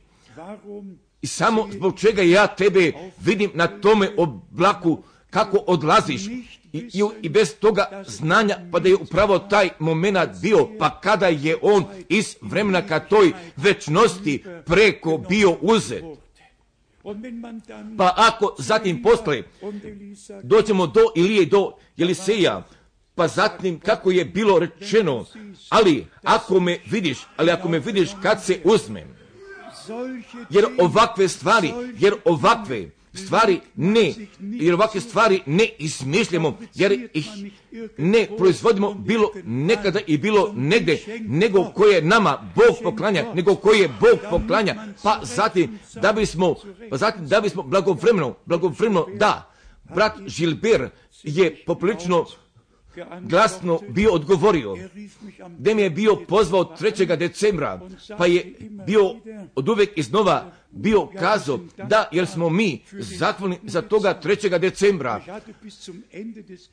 I samo zbog čega ja tebe vidim na tome oblaku kako odlaziš i, i, i bez toga znanja, pa da je upravo taj moment bio, pa kada je on iz vremena ka toj večnosti preko bio uzet. Pa ako zatim posle doćemo do Ilije do Jeliseja, pa zatim kako je bilo rečeno, ali ako me vidiš, ali ako me vidiš kad se uzmem, jer ovakve stvari, jer ovakve stvari ne, jer ovakve stvari ne izmišljamo, jer ih ne proizvodimo bilo nekada i bilo negde, nego koje nama Bog poklanja, nego koje Bog poklanja, pa zatim da bismo, pa zatim da bismo blagovremeno, blagovremeno, da, brat Žilber je poprilično glasno bio odgovorio, gdje mi je bio pozvao 3. decembra, pa je bio od uvek iznova bio kazao da, jer smo mi zakoni za toga 3. decembra.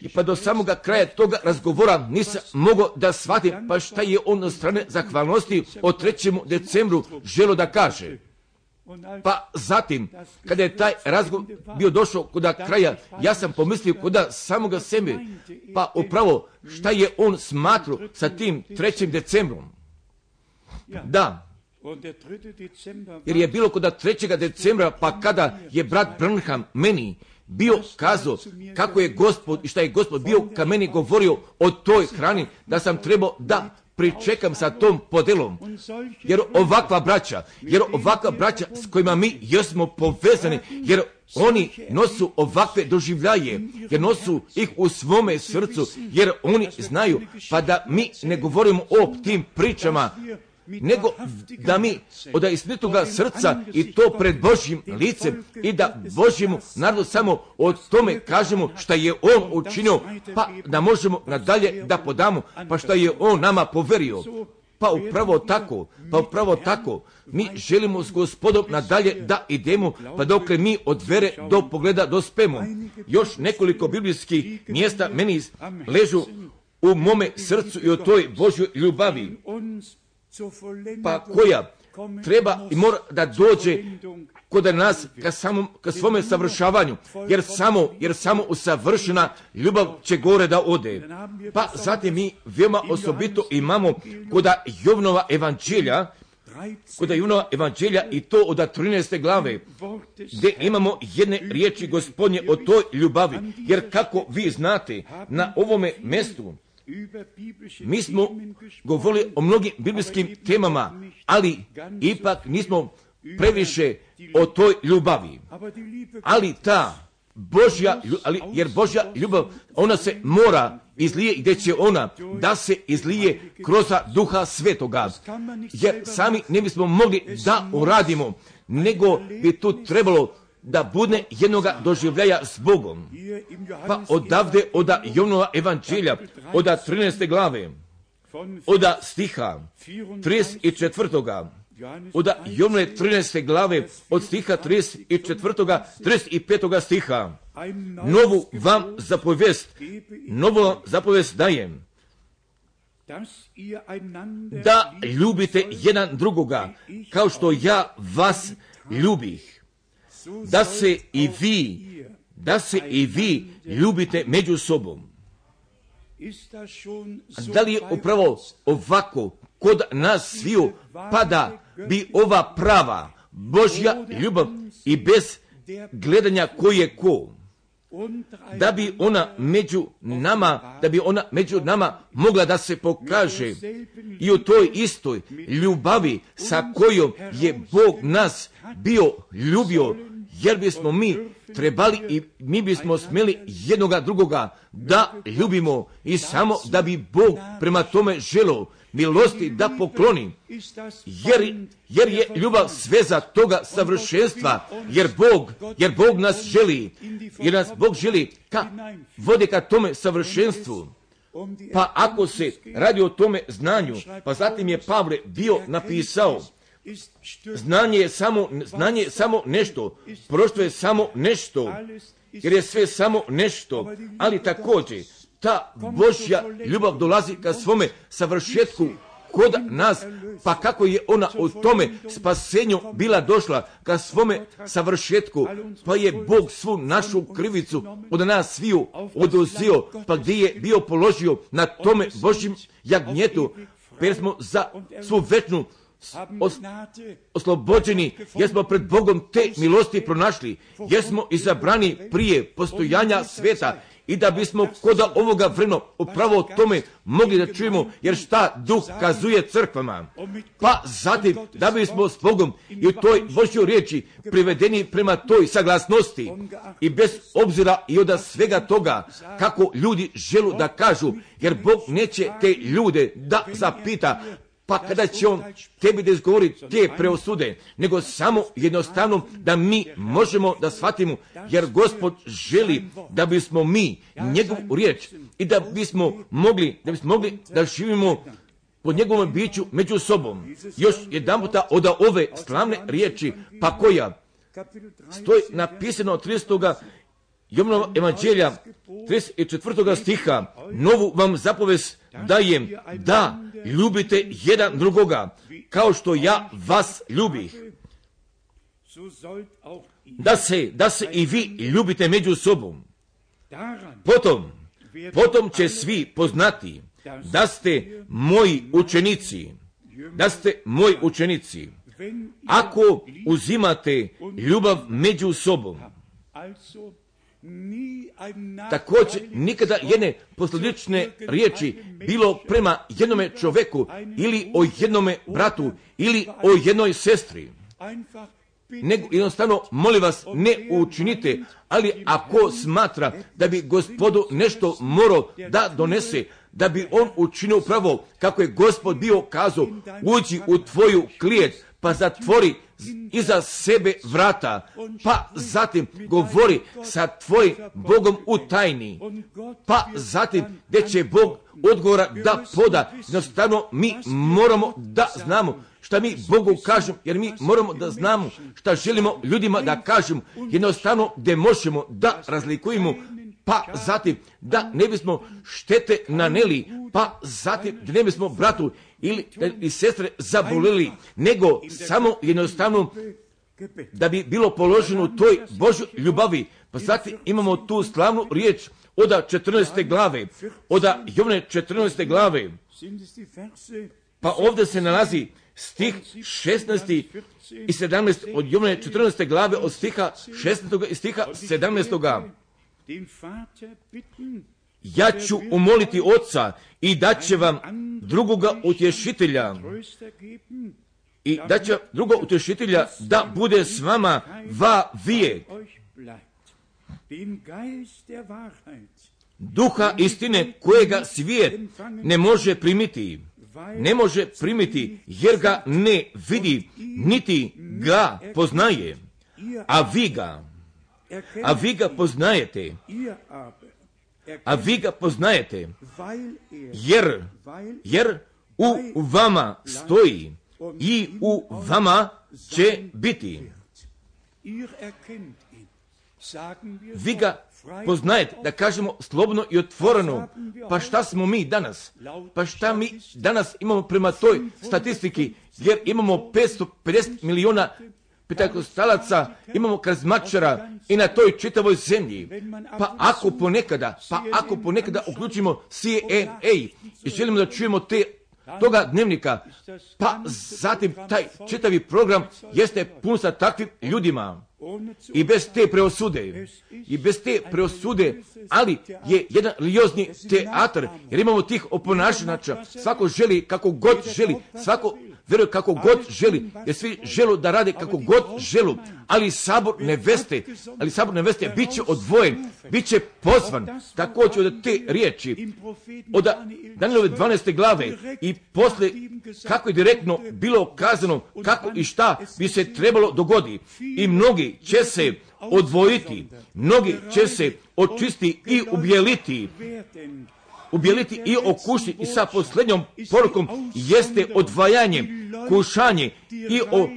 I pa do samoga kraja toga razgovora nisam mogao da shvatim pa šta je on od strane zahvalnosti od 3. decembru želo da kaže. Pa zatim, kada je taj razgovor bio došao kod kraja, ja sam pomislio kod samoga sebe, pa upravo šta je on smatrao sa tim 3. decembrom. Da, jer je bilo kod 3. decembra, pa kada je brat Brnham meni bio kazao kako je gospod i šta je gospod bio ka meni govorio o toj hrani, da sam trebao da pričekam sa tom podelom. Jer ovakva braća, jer ovakva braća s kojima mi jesmo povezani, jer oni nosu ovakve doživljaje, jer nosu ih u svome srcu, jer oni znaju, pa da mi ne govorimo o tim pričama, nego da mi od istinitoga srca i to pred Božjim licem i da Božjemu narodu samo o tome kažemo šta je On učinio, pa da možemo nadalje da podamo, pa šta je On nama poverio. Pa upravo tako, pa upravo tako, mi želimo s gospodom nadalje da idemo, pa dokle mi od vere do pogleda dospemo. Još nekoliko biblijskih mjesta meni ležu u mome srcu i o toj Božjoj ljubavi pa koja treba i mora da dođe kod nas ka, samom, ka svome savršavanju, jer samo, jer samo usavršena ljubav će gore da ode. Pa zatim mi veoma osobito imamo kod Jovnova evanđelja, kod Jovnova evanđelja i to od 13. glave, gdje imamo jedne riječi gospodnje o toj ljubavi, jer kako vi znate, na ovome mjestu, mi smo govorili o mnogim biblijskim temama, ali ipak nismo previše o toj ljubavi. Ali ta Božja, ali, jer Božja ljubav, ona se mora izlije gdje će ona da se izlije kroz duha svetoga. Jer sami ne bismo mogli da uradimo, nego bi tu trebalo da bude jednoga doživljaja s Bogom. Pa odavde od Jovnova evanđelja, od 13. glave, od stiha 34. Od Jovnove 13. glave, od stiha 34. 35. stiha. Novu vam zapovest, novu zapovest dajem. Da ljubite jedan drugoga, kao što ja vas ljubih da se i vi, da se i vi ljubite među sobom. Da li je upravo ovako kod nas sviju pada bi ova prava Božja ljubav i bez gledanja ko je ko da bi ona među nama, da bi ona među nama mogla da se pokaže i u toj istoj ljubavi sa kojom je Bog nas bio ljubio, jer bismo mi trebali i mi bismo smjeli jednoga drugoga da ljubimo i samo da bi Bog prema tome želo milosti da pokloni, jer, jer je ljubav sveza toga savršenstva, jer Bog, jer Bog nas želi, jer nas Bog želi ka, vode ka tome savršenstvu. Pa ako se radi o tome znanju, pa zatim je Pavle bio napisao, znanje je samo, znanje je samo nešto, prošto je samo nešto, jer je sve samo nešto, ali također ta Božja ljubav dolazi ka svome savršetku kod nas, pa kako je ona u tome spasenju bila došla ka svome savršetku, pa je Bog svu našu krivicu od nas sviju oduzio, pa gdje je bio položio na tome Božjim jagnjetu, jer smo za svu večnu os, oslobođeni, jer smo pred Bogom te milosti pronašli, jer smo izabrani prije postojanja sveta i da bismo kod ovoga vremena upravo tome mogli da čujemo, jer šta duh kazuje crkvama. Pa zatim, da bismo s Bogom i u toj Božjoj riječi privedeni prema toj saglasnosti i bez obzira i od svega toga kako ljudi želu da kažu, jer Bog neće te ljude da zapita, pa kada će on tebi da izgovori te preosude, nego samo jednostavno da mi možemo da shvatimo, jer gospod želi da bismo mi njegovu riječ i da bismo mogli, da bismo mogli da živimo pod njegovom biću među sobom. Još jedan puta od ove slavne riječi, pa koja stoji napisano od 30. Jovnova evanđelja 34. stiha, novu vam zapovest dajem da ljubite jedan drugoga, kao što ja vas ljubih. Da se, da se i vi ljubite među sobom. Potom, potom će svi poznati da ste moji učenici, da ste moji učenici, ako uzimate ljubav među sobom. Također, nikada jedne posljedične riječi bilo prema jednome čoveku ili o jednome bratu ili o jednoj sestri. Nego jednostavno, molim vas, ne učinite, ali ako smatra da bi gospodu nešto morao da donese, da bi on učinio upravo kako je gospod bio kazao, uđi u tvoju klijet, pa zatvori iza sebe vrata, pa zatim govori sa tvojim Bogom u tajni, pa zatim gdje će Bog odgovora da poda. Jednostavno mi moramo da znamo šta mi Bogu kažemo, jer mi moramo da znamo šta želimo ljudima da kažemo. Jednostavno gdje možemo da razlikujemo pa zatim da ne bismo štete naneli, pa zatim da ne bismo bratu ili i sestre zabolili, nego samo jednostavno da bi bilo položeno toj Božoj ljubavi. Pa zatim imamo tu slavnu riječ oda 14. glave, oda Jovne 14. glave. Pa ovdje se nalazi stih 16. i 17. od Jovne 14. glave od stiha 16. i stiha 17. Ja ću umoliti oca i dat će vam drugoga utješitelja i da će drugo utješitelja da bude s vama va vijek. Duha istine kojega svijet ne može primiti. Ne može primiti jer ga ne vidi, niti ga poznaje. A vi ga, a vi ga poznajete. A vi ga poznajete, jer, jer u vama stoji i u vama će biti. Vi ga poznajete, da kažemo slobodno i otvoreno, pa šta smo mi danas? Pa šta mi danas imamo prema toj statistiki, jer imamo 550 miliona petakostalaca, imamo kazmačara i na toj čitavoj zemlji. Pa ako ponekada, pa ako ponekada uključimo CNA i želimo da čujemo te toga dnevnika, pa zatim taj čitavi program jeste pun sa takvim ljudima i bez te preosude, i bez te preosude, ali je jedan liozni teatr, jer imamo tih oponašanača, svako želi kako god želi, svako vjeruje kako god želi, jer svi želu da rade kako god želu, ali sabor neveste, ali sabor neveste bit će odvojen, bit će pozvan, također od te riječi, od Danielove 12. glave i posle kako je direktno bilo kazano, kako i šta bi se trebalo dogodi. I mnogi će se odvojiti, mnogi će se očisti i ubjeliti ubjeliti i okušiti i sa posljednjom porukom jeste odvajanje, kušanje i, o,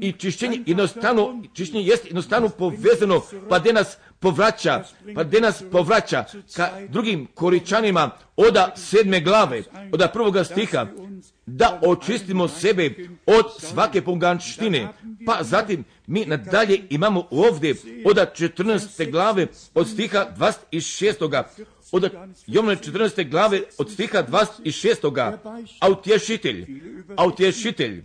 i čišćenje jednostavno, čišćenje jeste jednostavno povezano pa de nas povraća, pa de nas povraća ka drugim koričanima oda sedme glave, oda prvoga stiha, da očistimo sebe od svake poganštine. Pa zatim mi nadalje imamo ovdje oda 14. glave od stiha 26 od Jovne 14. glave od stiha 26. A utješitelj, a utješitelj,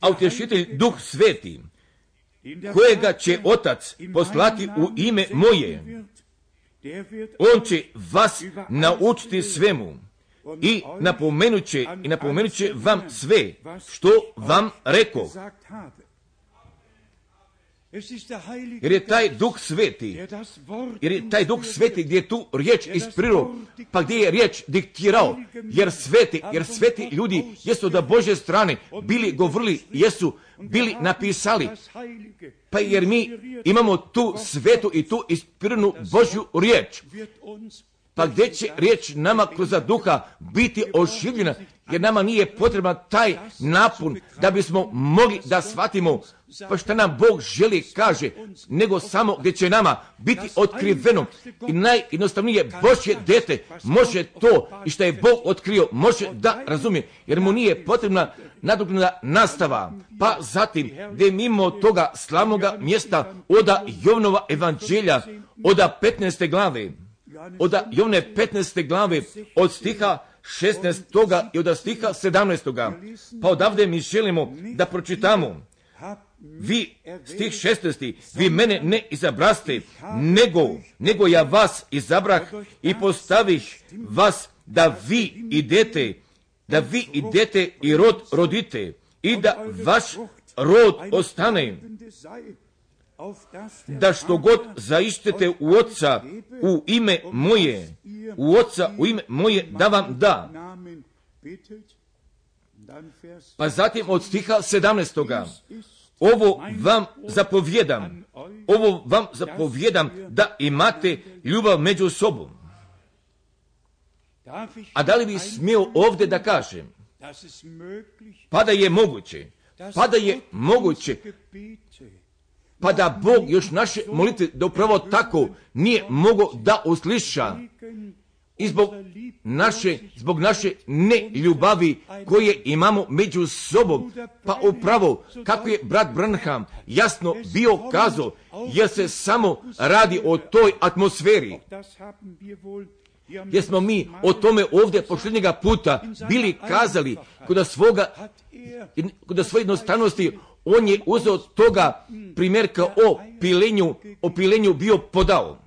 a utješitelj duh sveti, kojega će otac poslati u ime moje, on će vas naučiti svemu i napomenut će, i napomenut će vam sve što vam rekao. Jer je taj duh sveti, jer je taj duh sveti gdje je tu riječ isprirao, pa gdje je riječ diktirao, jer sveti, jer sveti ljudi jesu da Bože strane. bili govorili, jesu bili napisali, pa jer mi imamo tu svetu i tu ispiranu Božju riječ, pa gdje će riječ nama kroz duha biti oživljena, jer nama nije potreban taj napun da bismo mogli da shvatimo pa što nam Bog želi kaže, nego samo gdje će nama biti otkriveno i najjednostavnije Božje dete može to i što je Bog otkrio, može da razumije, jer mu nije potrebna nadoknada nastava. Pa zatim, gdje mimo toga slavnoga mjesta oda Jovnova evanđelja, oda 15. glave, oda Jovne 15. glave, od stiha 16. i od stiha 17. Pa odavde mi želimo da pročitamo vi, stih 16. Vi mene ne izabraste, nego, nego ja vas izabrah i postavih vas da vi idete, da vi idete i rod rodite i da vaš rod ostane, da što god zaištete u oca u ime moje, u oca u ime moje da vam da. Pa zatim od stiha 17 ovo vam zapovjedam, ovo vam zapovjedam da imate ljubav među sobom. A da li bi smio ovdje da kažem, pa da je moguće, pa da je moguće, pa da Bog još naše molitve da upravo tako nije mogo da usliša, i zbog naše, zbog naše neljubavi koje imamo među sobom. Pa upravo, kako je brat Branham jasno bio kazao, jer se samo radi o toj atmosferi. Jer smo mi o tome ovdje posljednjega puta bili kazali kod svoga, kod svoje jednostavnosti on je uzeo toga primjerka o pilenju, o pilenju bio podao.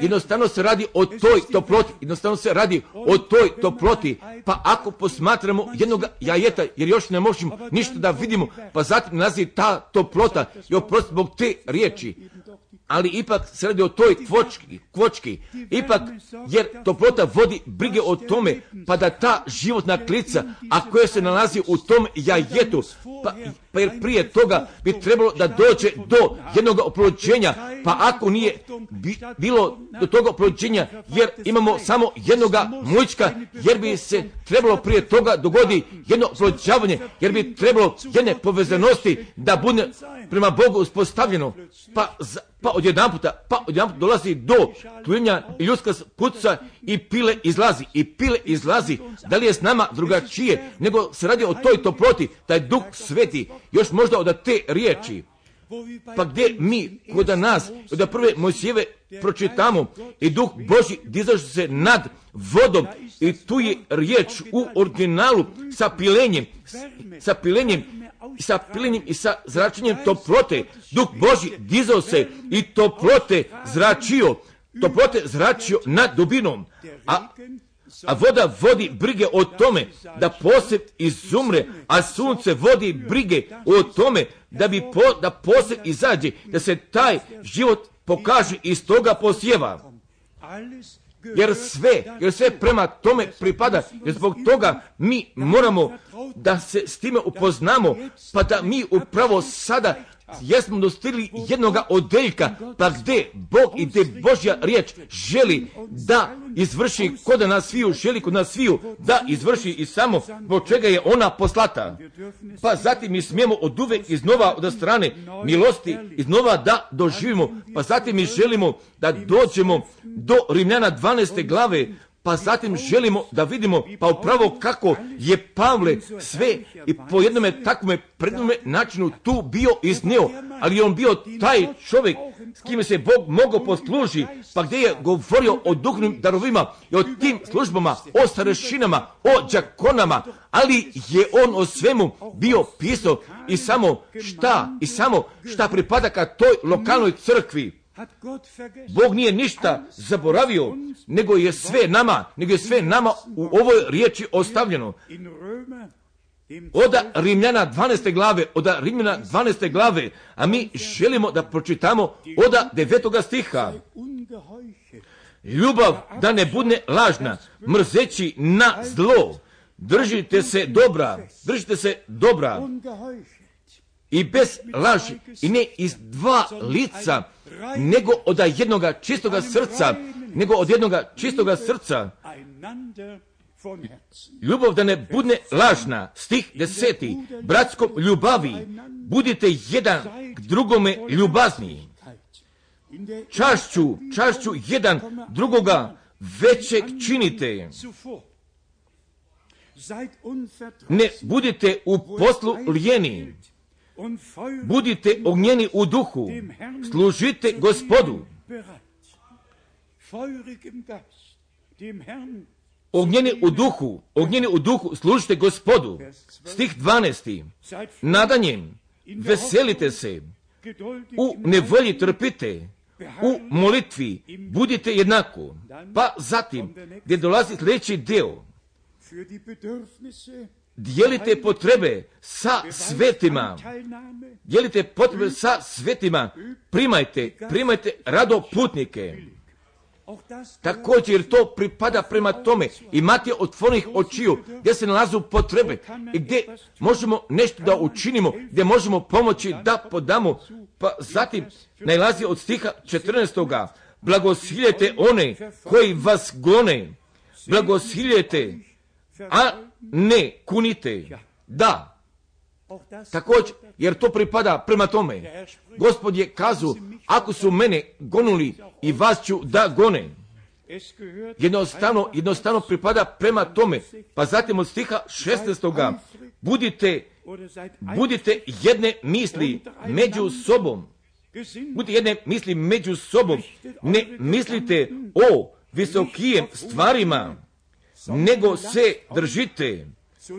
Jednostavno se radi o toj toploti, jednostavno se radi o toj toploti, pa ako posmatramo jednog jajeta, jer još ne možemo ništa da vidimo, pa zatim nalazi ta toplota. I oprosti zbog te riječi, ali ipak se radi o toj kvočki, kvočki, ipak jer toplota vodi brige o tome, pa da ta životna klica, a koja se nalazi u tom jajetu, pa, pa jer prije toga bi trebalo da dođe do jednog oplođenja, pa ako nije bilo do toga oplođenja, jer imamo samo jednoga mučka, jer bi se trebalo prije toga dogodi jedno oplođavanje, jer bi trebalo jedne povezanosti da bude prema Bogu uspostavljeno, pa, pa odjedan puta, pa odjedan puta dolazi do tlenja i ljudska kuca i pile izlazi, i pile izlazi. Da li je s nama drugačije, nego se radi o toj toploti, taj duh sveti, još možda od te riječi. Pa gdje mi, kod nas, od prve Mojsijeve pročitamo i duh Boži dizaše se nad vodom i tu je riječ u originalu sa pilenjem, sa pilenjem sa pilenjem i sa zračenjem toplote. Duh Boži dizao se i toplote zračio, toplote zračio nad dubinom. A, a voda vodi brige o tome da poseb izumre, a sunce vodi brige o tome da bi po, da poseb izađe, da se taj život pokaže iz toga posjeva. Jer sve, jer sve prema tome pripada, jer zbog toga mi moramo da se s time upoznamo, pa da mi upravo sada jesmo dostigli jednoga odeljka, pa gdje Bog i gdje Božja riječ želi da izvrši kod nas sviju, želi kod nas sviju da izvrši i samo zbog čega je ona poslata. Pa zatim mi smijemo od uvek iznova od strane milosti iznova da doživimo, pa zatim mi želimo da dođemo do Rimljana 12. glave, pa zatim želimo da vidimo pa upravo kako je Pavle sve i po jednome takvome prednome načinu tu bio iznio, ali je on bio taj čovjek s kime se Bog mogao posluži, pa gdje je govorio o duhovnim darovima i o tim službama, o starešinama, o džakonama, ali je on o svemu bio pisao i samo šta, i samo šta pripada ka toj lokalnoj crkvi. Bog nije ništa zaboravio, nego je sve nama, nego je sve nama u ovoj riječi ostavljeno. Oda Rimljana 12. glave, oda Rimljana 12. glave, a mi želimo da pročitamo oda 9. stiha. Ljubav da ne bude lažna, mrzeći na zlo, držite se dobra, držite se dobra i bez laži i ne iz dva lica, nego od jednoga čistoga srca, nego od jednoga čistoga srca. Ljubav da ne bude lažna, stih deseti, bratskom ljubavi, budite jedan k drugome ljubazni. Čašću, čašću jedan drugoga većeg činite. Ne budite u poslu lijeni, budite ognjeni u duhu, služite gospodu. Ognjeni u duhu, ognjeni u duhu, služite gospodu. Stih 12. Nadanjem, veselite se, u nevolji trpite, u molitvi budite jednako. Pa zatim, gdje dolazi sljedeći deo, dijelite potrebe sa svetima. Dijelite potrebe sa svetima. Primajte, primajte rado putnike. Također to pripada prema tome. Imate otvornih očiju gdje se nalazu potrebe i gdje možemo nešto da učinimo, gdje možemo pomoći da podamo. Pa zatim najlazi od stiha 14. Blagosiljete one koji vas gone. Blagosiljete, a ne kunite. Da. Također, jer to pripada prema tome. Gospod je kazu, ako su mene gonuli i vas ću da gone. jednostavno, jednostavno pripada prema tome. Pa zatim od stiha 16. Budite, budite jedne misli među sobom. Budite jedne misli među sobom. Ne mislite o visokijem stvarima, nego se držite,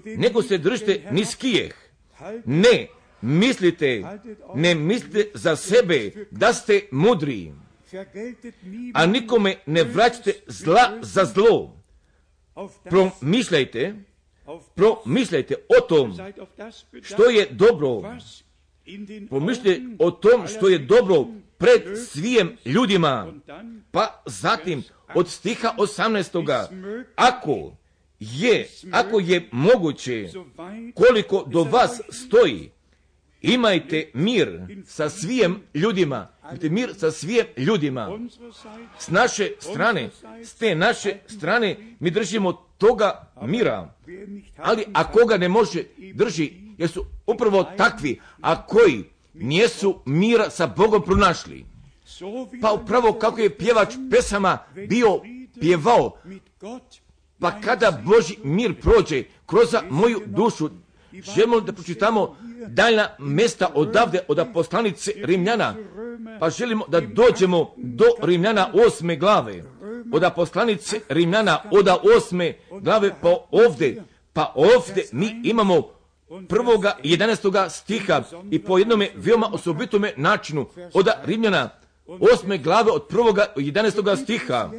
nego se držite niskijeh. Ne, mislite, ne mislite za sebe da ste mudri, a nikome ne vraćate zla za zlo. Promišljajte, promišljajte o tom što je dobro. Promišljajte o tom što je dobro pred svijem ljudima. Pa zatim od stiha 18. Ako je, ako je moguće, koliko do vas stoji, imajte mir sa svijem ljudima. Imajte mir sa svijem ljudima. S naše strane, s te naše strane, mi držimo toga mira. Ali ako ga ne može drži, jer su upravo takvi, a koji nijesu mira sa Bogom pronašli. Pa upravo kako je pjevač pesama bio pjevao, pa kada Boži mir prođe kroz moju dušu, želimo da pročitamo daljna mesta odavde od aposlanice Rimljana, pa želimo da dođemo do Rimljana osme glave. Od aposlanice Rimljana od osme glave pa ovde, pa ovde mi imamo prvoga i jedanestoga stiha i po jednome veoma osobitome načinu od Rimljana osme glave od prvoga i jedanestoga stiha.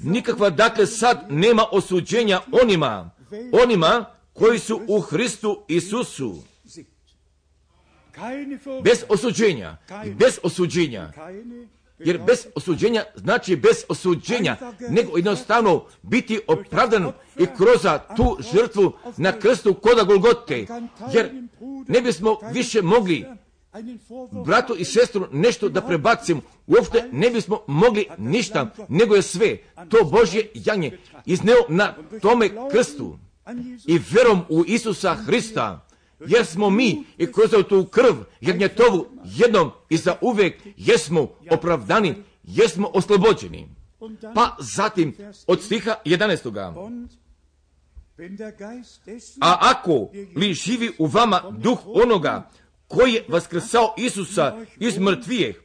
Nikakva dakle sad nema osuđenja onima, onima koji su u Hristu Isusu. Bez osuđenja, bez osuđenja. Jer bez osuđenja znači bez osuđenja, nego jednostavno biti opravdan i kroz tu žrtvu na krstu koda Golgote. Jer ne bismo više mogli bratu i sestru nešto da prebacim, uopšte ne bismo mogli ništa, nego je sve to Božje janje izneo na tome krstu i verom u Isusa Hrista, jer smo mi i kroz tu krv jagnjetovu jednom i za uvijek jesmo opravdani, jesmo oslobođeni. Pa zatim od stiha 11. A ako li živi u vama duh onoga koji je vaskrsao Isusa iz mrtvijeh,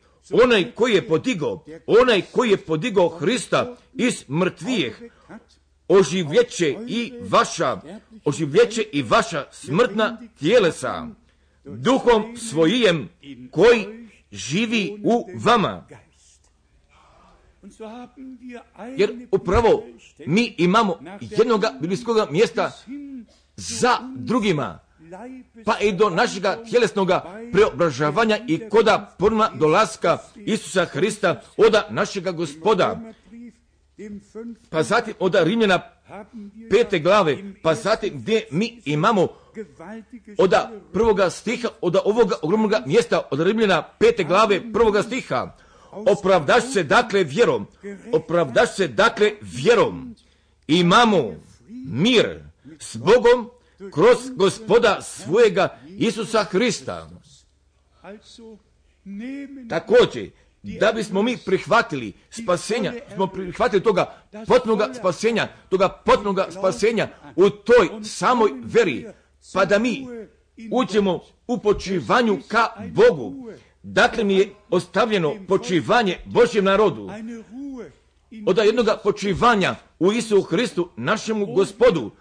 onaj koji je podigao, onaj koji je podigao Hrista iz mrtvijeh, oživljeće i vaša, oživljeće i vaša smrtna tijelesa, duhom svojijem koji živi u vama. Jer upravo mi imamo jednoga biblijskoga mjesta za drugima, pa i do našega tjelesnoga preobražavanja i koda porma dolaska Isusa Hrista oda našega gospoda. Pa zatim od Rimljana pete glave, pa zatim gdje mi imamo od prvoga stiha, od ovoga ogromnoga mjesta, od Rimljana pete glave prvoga stiha. Opravdaš se dakle vjerom, opravdaš se dakle vjerom. Imamo mir s Bogom kroz gospoda svojega Isusa Hrista. Također, da bismo mi prihvatili spasenja, smo prihvatili toga potpunoga spasenja, toga potpunoga spasenja u toj samoj veri, pa da mi uđemo u počivanju ka Bogu. Dakle mi je ostavljeno počivanje Božjem narodu. Od jednoga počivanja u Isu Hristu, našemu gospodu,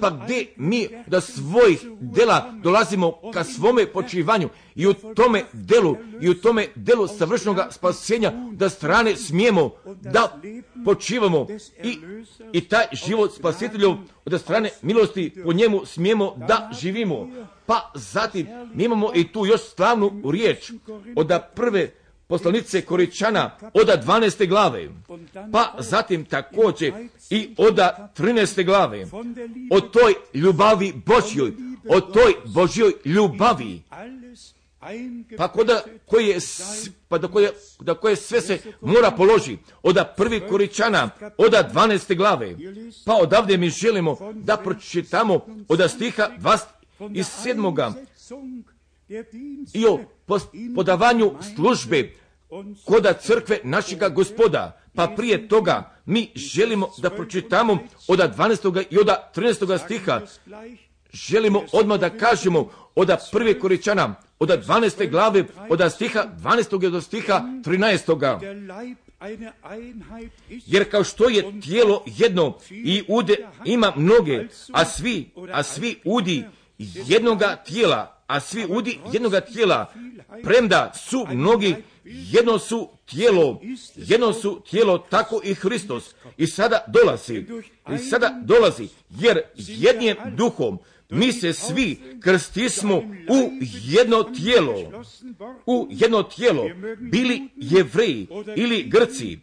pa gdje mi da svojih dela dolazimo ka svome počivanju i u tome delu i u tome delu savršenog spasenja da strane smijemo da počivamo i, i taj život spasitelju od strane milosti po njemu smijemo da živimo. Pa zatim mi imamo i tu još slavnu riječ od prve poslanice Koričana oda 12. glave, pa zatim također i oda 13. glave, o toj ljubavi Božjoj, o toj Božjoj ljubavi, pa koda koje, pa do koje, do koje sve se mora položi, oda prvi Koričana, oda 12. glave, pa odavde mi želimo da pročitamo oda stiha 27. i o podavanju službe koda crkve našega gospoda. Pa prije toga mi želimo da pročitamo od 12. i od 13. stiha. Želimo odmah da kažemo od prve koričana, od 12. glave, od stiha 12. do stiha 13. Jer kao što je tijelo jedno i ude ima mnoge, a svi, a svi udi jednoga tijela, a svi udi jednoga tijela, premda su mnogi, jedno su tijelo, jedno su tijelo, tako i Hristos. I sada dolazi, i sada dolazi, jer jednim duhom mi se svi krstismo u jedno tijelo, u jedno tijelo, bili jevreji ili Grci,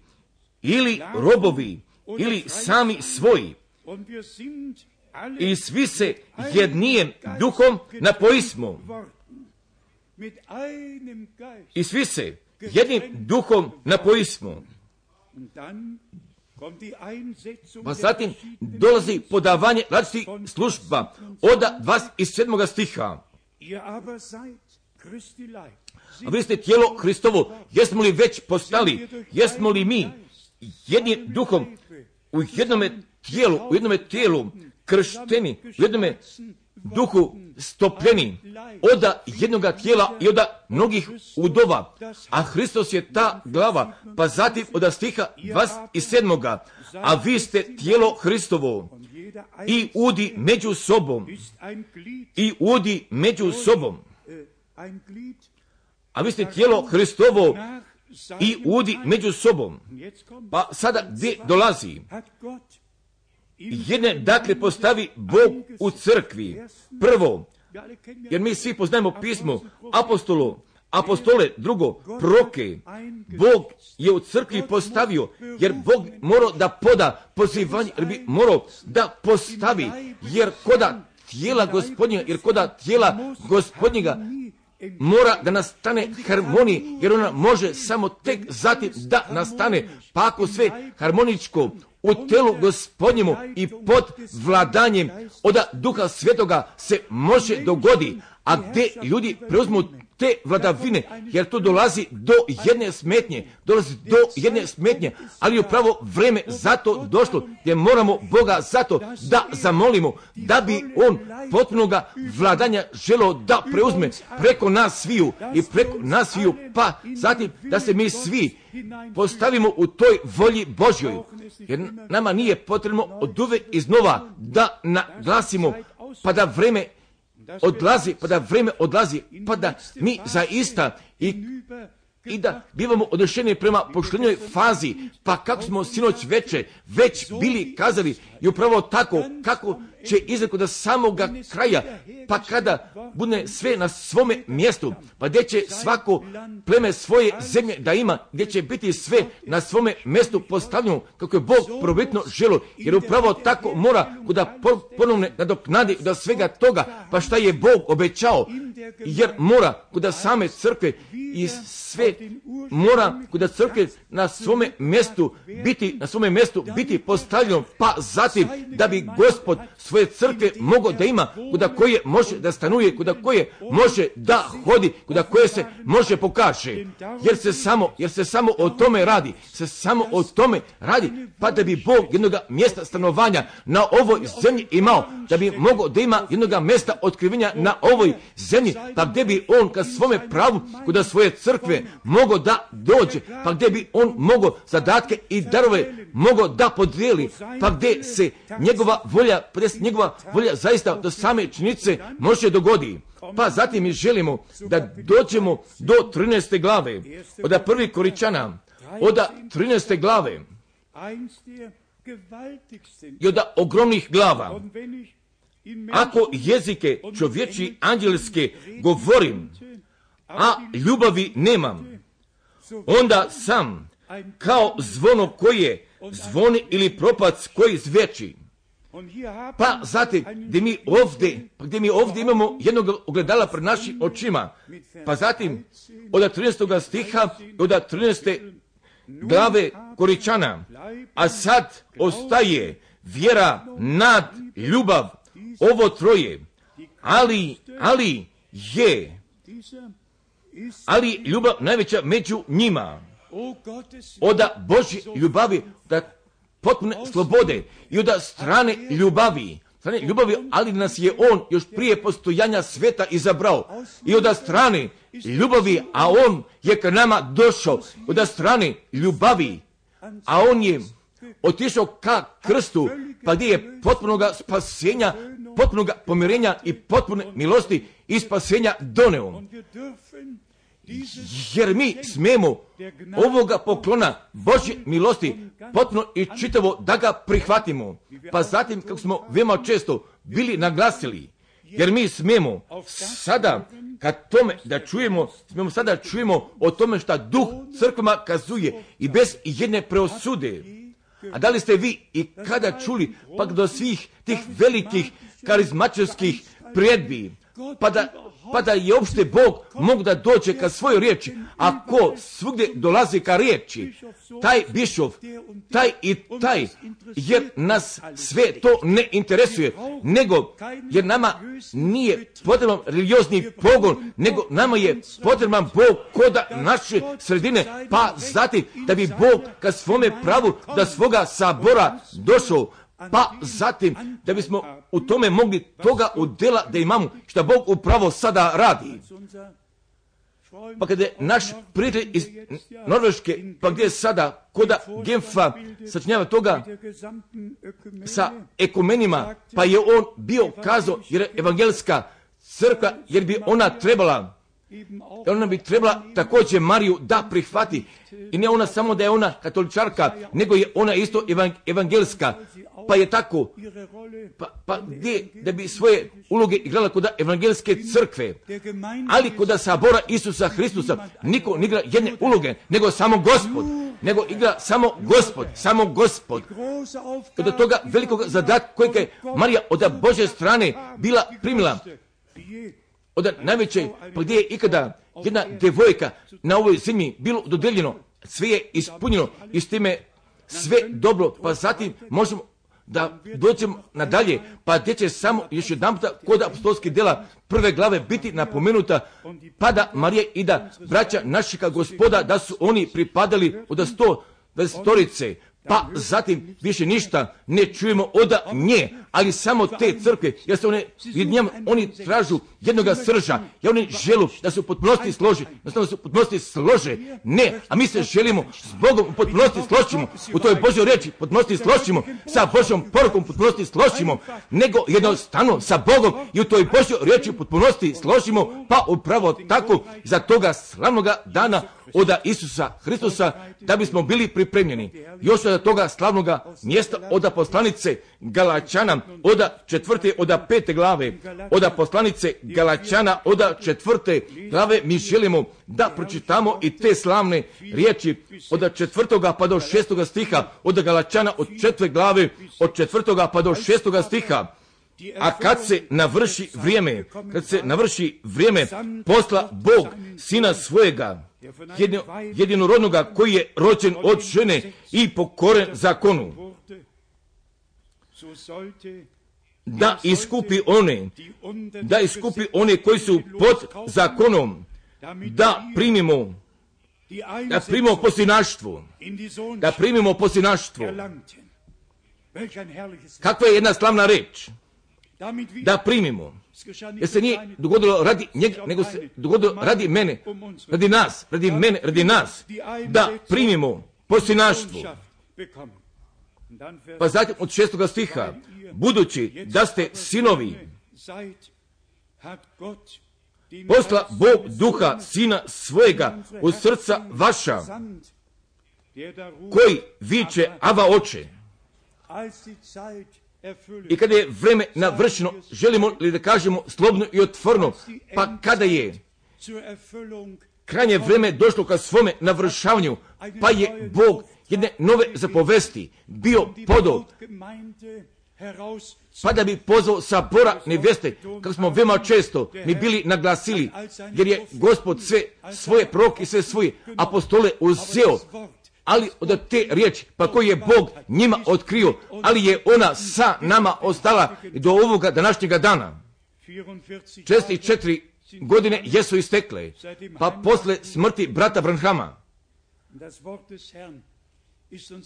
ili robovi, ili sami svoji. I svi se jednijem duhom napoismo. I svi se jednim duhom napoismo. Pa zatim dolazi podavanje različitih služba od 27. stiha. A vi ste tijelo Hristovo, jesmo li već postali, jesmo li mi jednim duhom u jednome tijelu, u jednome tijelu kršteni, u jednome duhu stopljeni oda jednoga tijela i oda mnogih udova, a Hristos je ta glava, pa zatim od stiha 27. A vi ste tijelo Hristovo i udi među sobom i udi među sobom. A vi ste tijelo Hristovo i udi među sobom. Pa sada gdje dolazi? Jedne dakle postavi Bog u crkvi. Prvo, jer mi svi poznajemo pismo apostolu, apostole, drugo, proke. Bog je u crkvi postavio, jer Bog morao da poda pozivanje, jer bi morao da postavi, jer koda tijela gospodnjega, jer koda tijela gospodnjega mora da nastane harmoniji, jer ona može samo tek zatim da nastane, pa ako sve harmoničko u telu gospodnjemu i pod vladanjem od duha svetoga se može dogodi, a gdje ljudi preuzmu te vladavine, jer to dolazi do jedne smetnje, dolazi do jedne smetnje, ali upravo vreme zato došlo, gdje moramo Boga zato da zamolimo, da bi On potpunoga vladanja želo da preuzme preko nas sviju i preko nas sviju, pa zatim da se mi svi postavimo u toj volji Božjoj, jer nama nije potrebno od uvek iznova da naglasimo, pa da vreme odlazi, pa da vreme odlazi, pa da mi zaista i, i da bivamo odrešeni prema poštenjoj fazi, pa kako smo sinoć veče već bili kazali i upravo tako kako će izreko do samoga kraja, pa kada bude sve na svome mjestu, pa gdje će svako pleme svoje zemlje da ima, gdje će biti sve na svome mjestu postavljeno kako je Bog probitno želo, jer upravo tako mora da ponovne nadoknadi do svega toga, pa šta je Bog obećao, jer mora kuda same crkve i sve mora kuda crkve na svome mjestu biti, na svome mjestu biti postavljeno, pa zatim da bi gospod svoje crkve mogo da ima, kuda koje može da stanuje, kuda koje može da hodi, kuda koje se može pokaže. Jer se samo, jer se samo o tome radi, se samo o tome radi, pa da bi Bog jednog mjesta stanovanja na ovoj zemlji imao, da bi mogao da ima jednog mjesta otkrivenja na ovoj zemlji, pa gdje bi on ka svome pravu, kuda svoje crkve mogo da dođe, pa gdje bi on mogao zadatke i darove mogao da podijeli, pa gdje se njegova volja, njegova volja zaista do same činice može dogodi. Pa zatim mi želimo da dođemo do 13. glave, od prvi koričana, od 13. glave i od ogromnih glava. Ako jezike čovječi anđelske govorim, a ljubavi nemam, onda sam kao zvono koje zvoni ili propac koji zveči. Pa zatim, gdje mi ovdje, pa gdje mi ovdje imamo jednog ogledala pred našim očima, pa zatim od 13. stiha od 13. glave Koričana, a sad ostaje vjera nad ljubav, ovo troje, ali, ali je ali ljubav najveća među njima. Oda Božje ljubavi, da potpune slobode i oda strane ljubavi, strane ljubavi, ali nas je On još prije postojanja sveta izabrao. I oda strane ljubavi, a On je k nama došao. Oda strane ljubavi, a On je otišao ka krstu, pa gdje je potpunoga spasenja, potpunoga pomirenja i potpune milosti i spasenja doneo. Jer mi smemo ovoga poklona Božje milosti potpuno i čitavo da ga prihvatimo. Pa zatim, kako smo veoma često bili naglasili, jer mi smemo sada, kad tome da čujemo, smemo sada čujemo o tome šta duh crkvama kazuje i bez jedne preosude. A da li ste vi i kada čuli pak do svih tih velikih karizmačarskih prijedbi, pa da, pa da je uopšte Bog mogu da dođe ka svojoj riječi, a ko svugdje dolazi ka riječi, taj bišov, taj i taj, jer nas sve to ne interesuje, nego jer nama nije potreban religiozni pogon, nego nama je potreban Bog koda naše sredine, pa zatim da bi Bog ka svome pravu da svoga sabora došao, pa zatim da bismo u tome mogli toga udjela da imamo što Bog upravo sada radi. Pa kada je naš prijatelj iz Norveške, pa gdje je sada koda Genfa sačinjava toga sa ekumenima, pa je on bio kazao, jer je evangelska crkva, jer bi ona trebala, jer ona bi trebala također Mariju da prihvati. I ne ona samo da je ona katoličarka, nego je ona isto evan- evangelska. Pa je tako, pa, pa gdje da bi svoje uloge igrala kod evangelske crkve. Ali kod sabora Isusa Hristusa niko ne igra jedne uloge, nego samo gospod. Nego igra samo gospod, samo gospod. große Od Aufgabe toga velikog zadatka kojeg je Marija od Bože strane bila primila od najveće, pa gdje je ikada jedna devojka na ovoj zemlji bilo dodeljeno, sve je ispunjeno i s time sve dobro, pa zatim možemo da dođemo nadalje, pa gdje će samo još jedan puta kod apostolskih dela prve glave biti napomenuta, pa da Marija i da braća našega gospoda, da su oni pripadali od sto storice, pa zatim više ništa ne čujemo od nje, ali samo te crkve, jer se one, jer oni tražu jednoga srža, jer oni želu da se u potpunosti složi, da se u potpunosti slože, ne, a mi se želimo s Bogom u potpunosti složimo, u toj Božoj reči u potpunosti složimo, sa Božjom porukom u potpunosti složimo, nego jednostavno sa Bogom i u toj Božoj reči u potpunosti složimo, pa upravo tako za toga slavnoga dana od Isusa Hristusa, da bismo bili pripremljeni. Još od toga slavnoga mjesta od poslanice Galačana, od četvrte, od pete glave, od poslanice Galačana, od četvrte glave, mi želimo da pročitamo i te slavne riječi od četvrtoga pa do šestoga stiha, od Galačana od četvrte glave, od četvrtoga pa do šestoga stiha. A kad se navrši vrijeme, kad se navrši vrijeme, posla Bog sina svojega, jedino, jedinorodnoga koji je rođen od žene i pokoren zakonu, da iskupi one, da iskupi one koji su pod zakonom, da primimo, da primimo posinaštvo, da primimo posinaštvo. Kakva je jedna slavna reč? Da primimo. Jer se nije dogodilo radi njega, nego se dogodilo radi mene, radi nas, radi mene, radi nas, da primimo posinaštvo. Pa zatim od šestoga stiha, budući da ste sinovi, posla Bog duha sina svojega u srca vaša, koji viče Ava oče. I kada je vreme navršeno, želimo li da kažemo slobno i otvorno, pa kada je krajnje vreme došlo ka svome navršavanju, pa je Bog jedne nove zapovesti bio heraus pa da bi pozvao sabora neveste, kako smo veoma često mi bili naglasili, jer je gospod sve svoje proke sve svoje apostole uzeo, ali od te riječi, pa koji je Bog njima otkrio, ali je ona sa nama ostala do ovoga današnjega dana. 44 64 godine jesu istekle, pa posle smrti brata Branhama,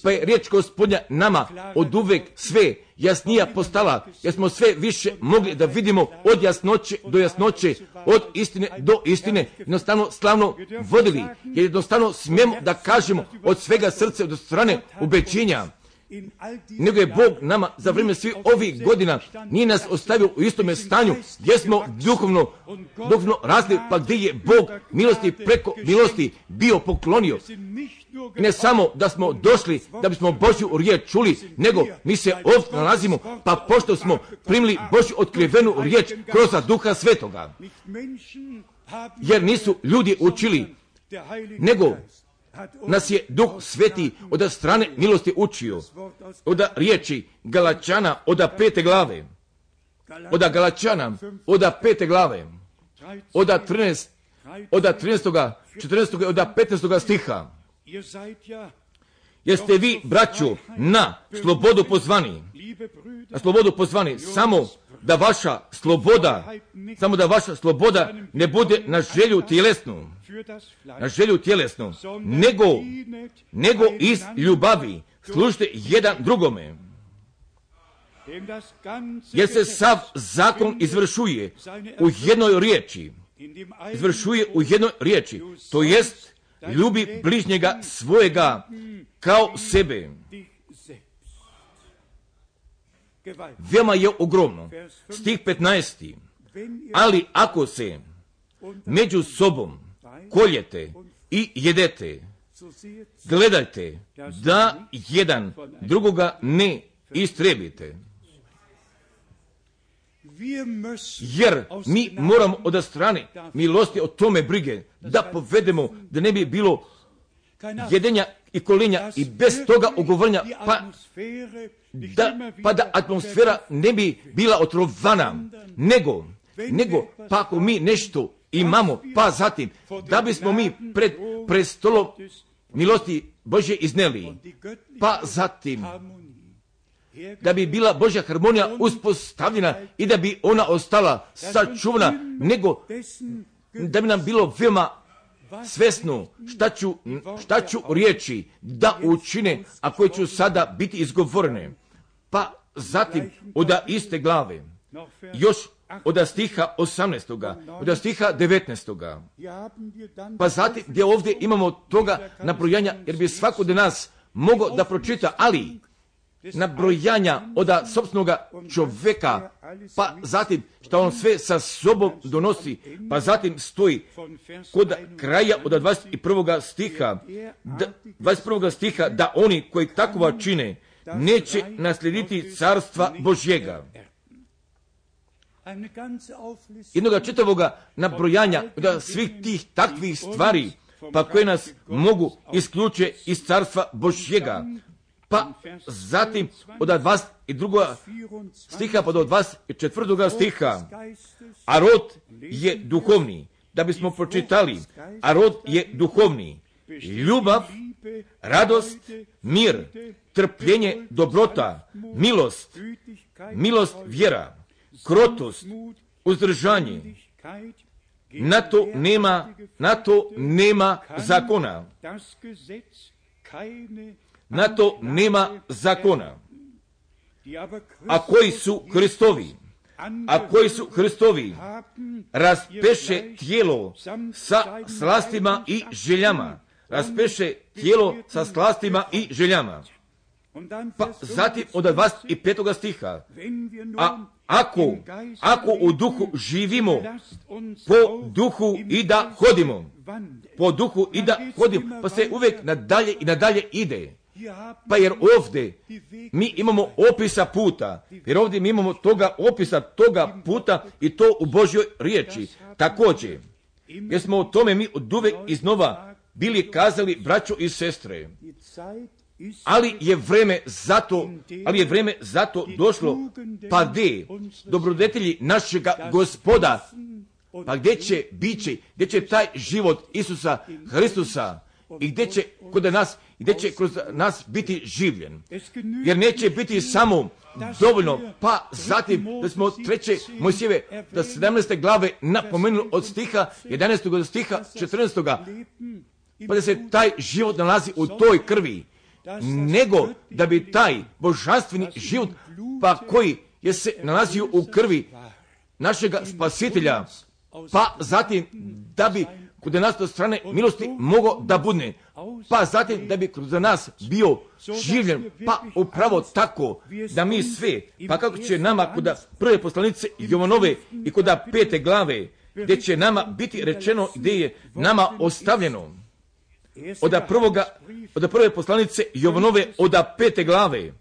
pa je riječ gospodnja nama od uvek sve jasnija postala, jer smo sve više mogli da vidimo od jasnoće do jasnoće, od istine do istine, jednostavno slavno vodili, jer jednostavno smijemo da kažemo od svega srca, od strane ubećenja, nego je Bog nama za vrijeme svih ovih godina nije nas ostavio u istome stanju gdje smo duhovno, duhovno rasli, pa gdje je Bog milosti preko milosti bio poklonio. Ne samo da smo došli da bismo Božju riječ čuli, nego mi se ovdje nalazimo, pa pošto smo primili Božju otkrivenu riječ kroz duha svetoga. Jer nisu ljudi učili, nego nas je Duh Sveti od strane milosti učio, od riječi Galačana od pete glave, od Galačana od pete glave, od 13, od 13. 14. od 15. stiha. Jeste vi, braću, na slobodu pozvani, na slobodu pozvani, samo da vaša sloboda, samo da vaša sloboda ne bude na želju tjelesnu, na želju tjelesnu, nego, nego iz ljubavi služite jedan drugome. Jer se sav zakon izvršuje u jednoj riječi, izvršuje u jednoj riječi, to jest ljubi bližnjega svojega kao sebe. Veoma je ogromno. Stih 15. Ali ako se među sobom koljete i jedete, gledajte da jedan drugoga ne istrebite. Jer mi moramo od strane milosti o tome brige da povedemo da ne bi bilo jedenja i kolinja i bez toga ugovornja pa da, pa da atmosfera ne bi bila otrovana, nego, nego pa ako mi nešto imamo, pa zatim, da bismo mi pred prestolom milosti Bože izneli, pa zatim, da bi bila Božja harmonija uspostavljena i da bi ona ostala sačuvana, nego da bi nam bilo veoma svesno šta ću, šta ću riječi da učine, a koje ću sada biti izgovorene. Pa zatim od iste glave, još od stiha 18. od stiha 19. Pa zatim gdje ovdje imamo toga nabrojanja, jer bi svako od nas mogao da pročita, ali nabrojanja od sobstvenog čovjeka, pa zatim što on sve sa sobom donosi, pa zatim stoji kod kraja od 21. stiha, da, 21. stiha, da oni koji takova čine, neće naslijediti carstva Božjega. Jednoga čitavoga nabrojanja od svih tih takvih stvari, pa koje nas mogu isključe iz carstva Božjega. Pa zatim od 22. stiha pa do 24. stiha, a rod je duhovni. Da bismo pročitali, a rod je duhovni. Ljubav, radost, mir, trpljenje, dobrota, milost, milost, vjera, krotost, uzdržanje. Na to nema, na to nema zakona. Na to nema zakona. A koji su Hristovi, a koji su Hristovi, raspeše tijelo sa slastima i željama. Raspeše tijelo sa slastima i željama. Pa zatim od 25. stiha, a ako, ako u duhu živimo, po duhu i da hodimo, po duhu i da hodimo, pa se uvijek nadalje i nadalje ide. Pa jer ovdje mi imamo opisa puta, jer ovdje mi imamo toga opisa toga puta i to u Božjoj riječi. Također, jer smo o tome mi od iznova bili kazali braćo i sestre. Ali je vreme zato, ali je vreme zato došlo, pa gdje dobrodetelji našega gospoda, pa gdje će, bit će, gdje će taj život Isusa Hristusa, i gdje će kod nas, gdje će kroz nas biti življen. Jer neće biti samo dovoljno, pa zatim da smo treće Mojsijeve, da 17. glave napomenuli od stiha 11. do stiha 14. Leben im pa da se taj život nalazi u toj krvi, nego da bi taj božanstveni život, pa koji je se nalazio u krvi našega spasitelja, pa zatim da bi kod nas od strane milosti mogao da budne, pa zatim da bi kroz nas bio življen, pa upravo tako da mi sve, pa kako će nama kod prve poslanice Jovanove i kod pete glave, gdje će nama biti rečeno gdje je nama ostavljeno od prvoga, od prve poslanice Jovanove od pete glave,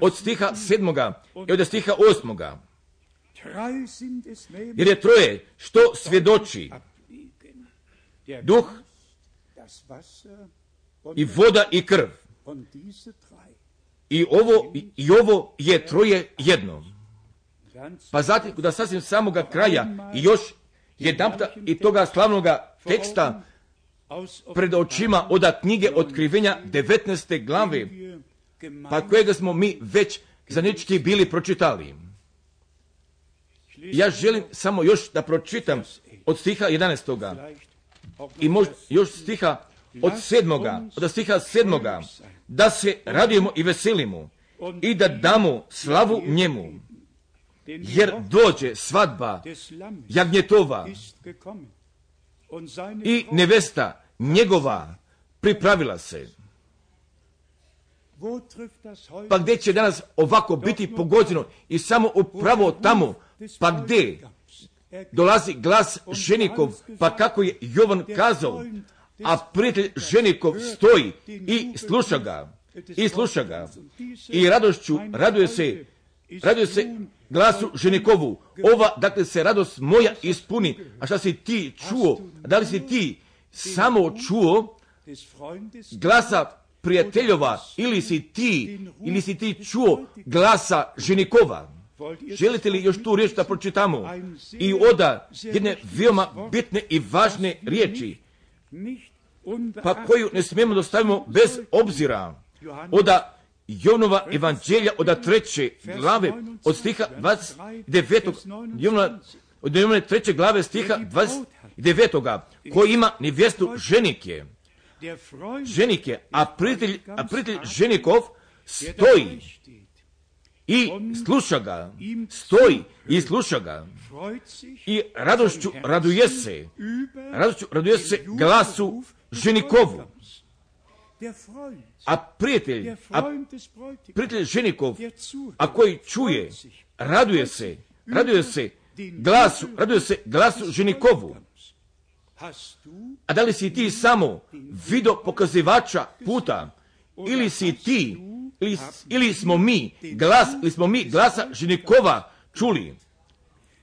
od stiha sedmoga i od stiha osmoga. Jer je troje što svjedoči duh i voda i krv. I ovo, i ovo je troje jedno. Pa zatim, da sasvim samoga kraja i još jedanputa i toga slavnoga teksta pred očima od knjige otkrivenja 19. glave, pa kojega smo mi već zanički bili pročitali. Ja želim samo još da pročitam od stiha 11. vielleicht auch i možda još stiha od sedmoga, od stiha sedmoga, da se radujemo i veselimo i da damo slavu njemu, jer dođe svadba jagnjetova i nevesta njegova pripravila se. Pa gdje će danas ovako biti pogođeno i samo upravo tamo, pa gdje dolazi glas ženikov, pa kako je Jovan kazao, a prijatelj ženikov stoji i sluša ga, i sluša ga, i radošću raduje se, raduje se glasu ženikovu. Ova, dakle, se radost moja ispuni. A šta si ti čuo? Da li si ti samo čuo glasa prijateljova ili si ti, ili si ti čuo glasa ženikova? Želite li još tu riječ da pročitamo? I oda jedne veoma bitne i važne riječi, pa koju ne smijemo da stavimo bez obzira. Oda Jonova evanđelja od treće glave od stiha 29. Jovnova, od Jovnove treće glave stiha 29. koji ima nevjestu ženike. Ženike, a prijatelj, a prijatelj ženikov stoji i sluša ga, stoji i sluša ga. I radošću raduje se, radošću raduje se glasu ženikovu, a prijatelj, a prijatelj ženikov, a koji čuje, raduje se, raduje se glasu, raduje se glasu ženikovu. A da li si ti samo video pokazivača puta, ili si ti, ili, ili smo mi glas, ili smo mi glasa ženikova čuli?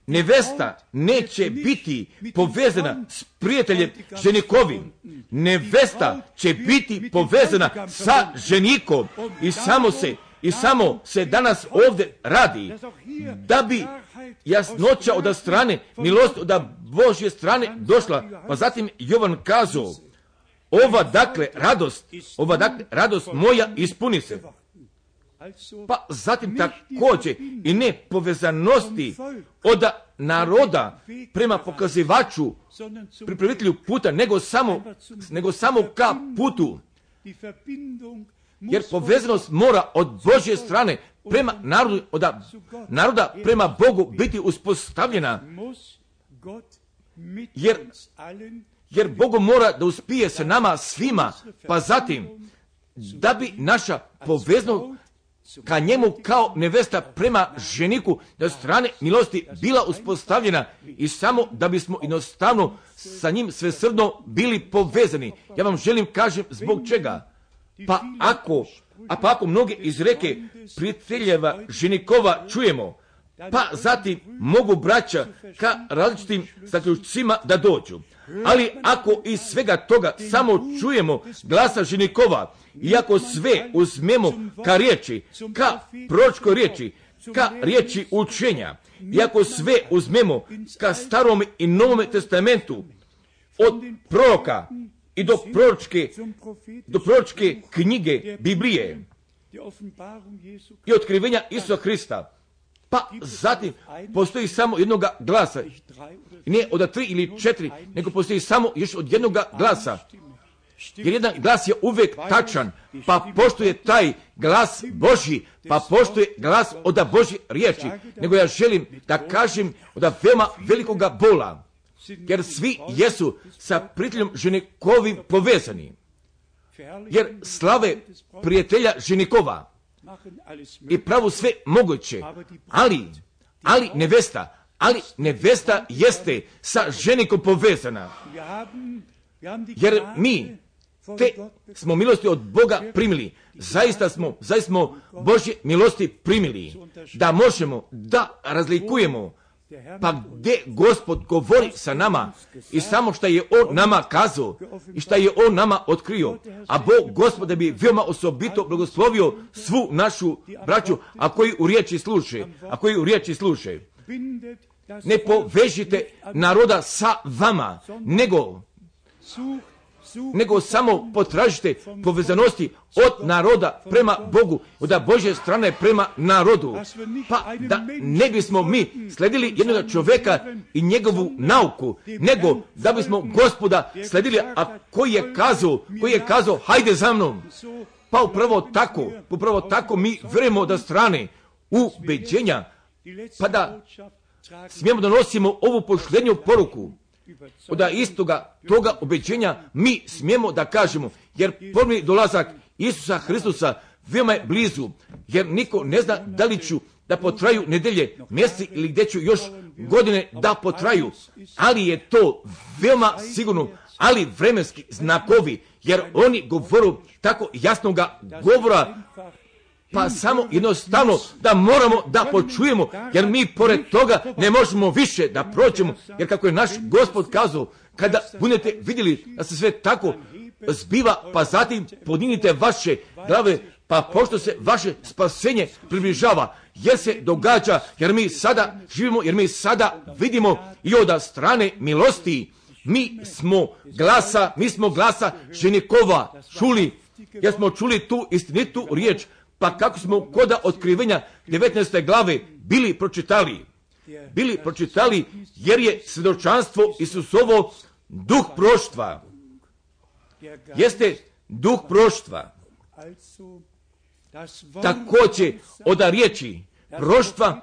Nevesta neće biti povezana s prijateljem ženikovim. Nevesta će biti povezana sa ženikom i samo se i samo se danas ovdje radi da bi jasnoća od strane milost od Božje strane došla. Pa zatim Jovan kazao, ova dakle radost, ova dakle radost moja ispuni se. Pa zatim također i ne povezanosti od naroda prema pokazivaču, pripravitelju puta, nego samo, nego samo ka putu. Jer povezanost mora od Božje strane prema narodu, od naroda prema Bogu biti uspostavljena. Jer- Jer Bogu mora da uspije se nama svima, pa zatim da bi naša poveznost ka njemu kao nevesta prema ženiku da strane milosti bila uspostavljena i samo da bismo jednostavno sa njim svesrdno bili povezani. Ja vam želim kažem zbog čega. Pa ako, a pa ako mnoge izreke prijateljeva ženikova čujemo, pa zatim mogu braća ka različitim zaključcima da dođu. Ali ako iz svega toga samo čujemo glasa ženikova, i ako sve uzmemo ka riječi, ka pročkoj riječi, ka riječi učenja, i ako sve uzmemo ka starom i novom testamentu, od proroka i do proročke, do proročke knjige Biblije i otkrivenja Isusa Hrista. Pa zatim postoji samo jednoga glasa. Nije od tri ili četiri, nego postoji samo još od jednoga glasa. Jer jedan glas je uvijek tačan, pa poštuje taj glas Božji, pa poštuje glas od Božje riječi. Nego ja želim da kažem od veoma velikoga bola, jer svi jesu sa prijateljom ženikovim povezani. Jer slave prijatelja ženikova i pravu sve moguće, ali, ali nevesta, ali nevesta jeste sa ženikom povezana. Jer mi te smo milosti od Boga primili. Zaista smo, zaista smo Božje milosti primili. Da možemo da razlikujemo pa gdje gospod govori sa nama i samo što je on nama kazao i što je on nama otkrio, a Bog gospoda bi veoma osobito blagoslovio svu našu braću, a koji u riječi sluše, a koji u riječi das Ne povežite naroda sa vama, nego nego samo potražite povezanosti od naroda prema Bogu, od Božje strane prema narodu. Pa da ne bismo mi sledili jednog čovjeka i njegovu nauku, nego da bismo gospoda sledili, a koji je kazao, koji je kazao, hajde za mnom. Pa upravo tako, upravo tako mi vjerujemo da strane ubeđenja, pa da smijemo da nosimo ovu pošljenju poruku. Überzeugt. od istoga toga obećenja mi smijemo da kažemo, jer prvi dolazak Isusa Hristusa veoma je blizu, jer niko ne zna da li ću da potraju nedelje, mjeseci ili gdje ću još godine da potraju, ali je to veoma sigurno, ali vremenski znakovi, jer oni govoru tako jasnoga govora pa samo jednostavno da moramo da počujemo, jer mi pored toga ne možemo više da prođemo, jer kako je naš gospod kazao, kada budete vidjeli da se sve tako zbiva, pa zatim podignite vaše glave, pa pošto se vaše spasenje približava, jer se događa, jer mi sada živimo, jer mi sada vidimo i od strane milosti, mi smo glasa, mi smo glasa ženikova čuli, jer smo čuli tu istinitu riječ, pa kako smo koda otkrivenja 19. glave bili pročitali. Bili pročitali jer je svjedočanstvo Isusovo duh proštva. Jeste duh proštva. Također od riječi proštva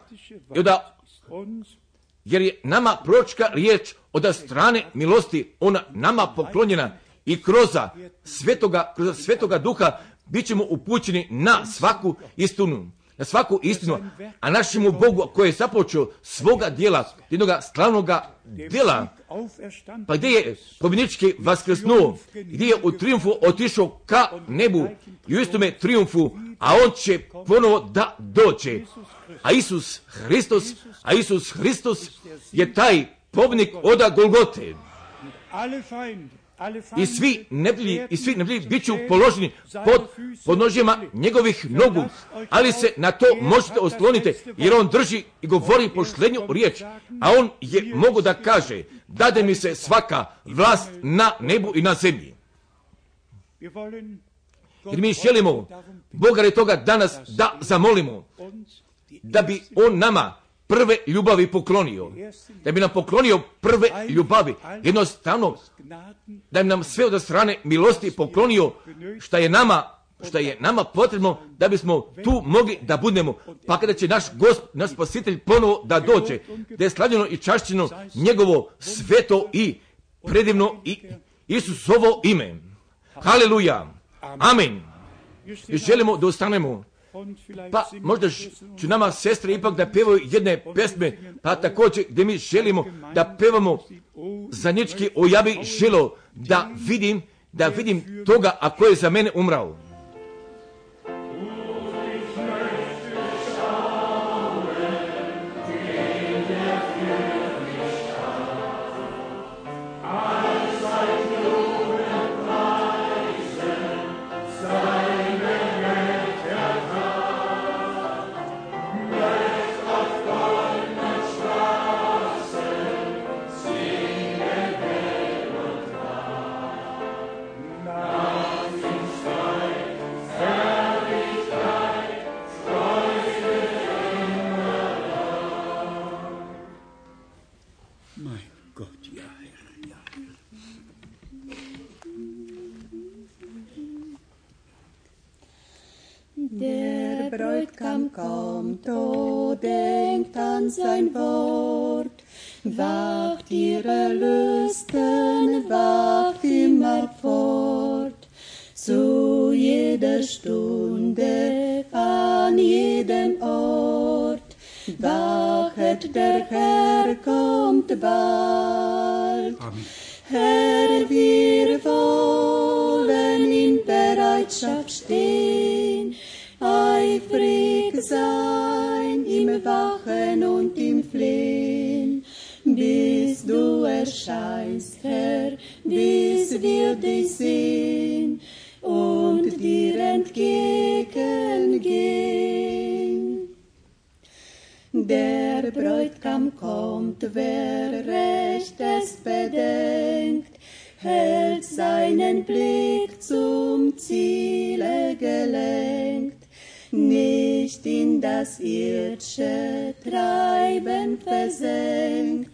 i od uns jer je nama pročka riječ od strane milosti, ona nama poklonjena i kroz svetoga, kroz svetoga duha bit ćemo upućeni na svaku istinu, na svaku istinu, a našemu Bogu koji je započeo svoga dijela, jednoga slavnoga dijela, pa gdje je pobjednički vaskrsnuo, gdje je u triumfu otišao ka nebu i u istome triumfu, a on će ponovo da dođe. A Isus Hristos, a Isus Hristos je taj pobjednik oda Golgote. I svi neblji, i svi neblji bit ću položeni pod podnožjima njegovih nogu, ali se na to možete osloniti, jer on drži i govori pošlenju riječ, a on je mogu da kaže, dade mi se svaka vlast na nebu i na zemlji. Jer mi želimo Boga je toga danas da zamolimo, da bi on nama prve ljubavi poklonio, da bi nam poklonio prve ljubavi, jednostavno da bi nam sve od strane milosti poklonio što je nama što je nama potrebno da bismo tu mogli da budemo. Pa kada će naš gosp, naš spasitelj ponovo da dođe, da je slavljeno i čašćeno njegovo sveto i predivno i Isusovo ime. Haleluja. Amen. I želimo da ostanemo. Pa možda će nama sestre ipak da pevaju jedne pesme, pa također gdje mi želimo da pevamo zajednički o ja bih želo da vidim, da vidim toga a ko je za mene umrao. Sein Wort. Wacht ihre Lüsten, wacht immer fort. Zu jeder Stunde, an jedem Ort. Wachet, der Herr kommt bald. Herr, wir wollen in Bereitschaft stehen, eifrig sein im Wachen erscheinst, Herr, bis wir dich sehen und dir entgegengehen. Der Bräutigam kommt, wer recht es bedenkt, hält seinen Blick zum Ziele gelenkt, nicht in das irdische Treiben versenkt.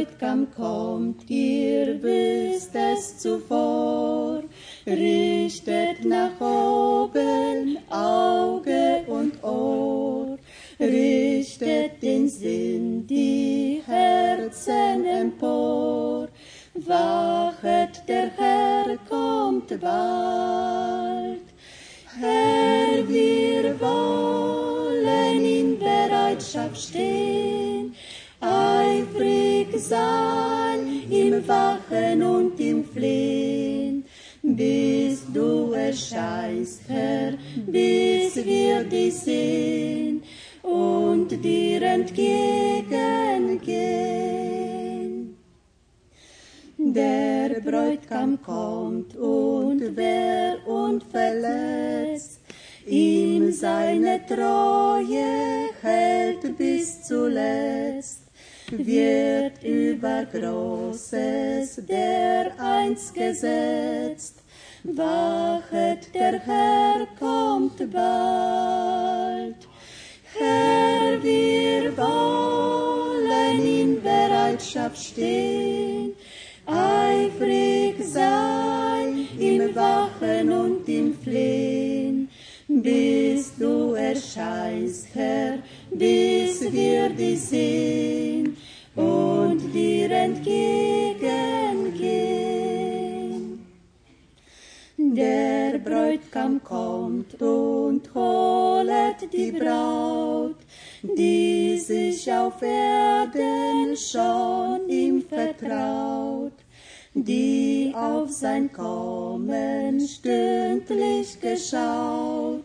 Bräutigam kommt, ihr wisst es zuvor, richtet nach oben Auge und Ohr, richtet den Sinn, die Herzen empor. Wachet, der Herr kommt bald. Herr, wir wollen in Bereitschaft stehen, sein im Wachen und im Flehen, bis du erscheinst, Herr, bis wir dich sehen und dir entgegengehen. Der Bräutigam kommt und wer unverletzt ihm seine Treue hält bis zuletzt, wird über Großes der einst gesetzt. Wachet, der Herr kommt bald. Herr, wir wollen in Bereitschaft stehen, eifrig sein im Wachen und im Flehen, bis du erscheinst, Herr, bis wir dich sehen und dir entgegengehen. Der Bräutigam kommt und holet die Braut, die sich auf Erden schon ihm vertraut, die auf sein Kommen stündlich geschaut.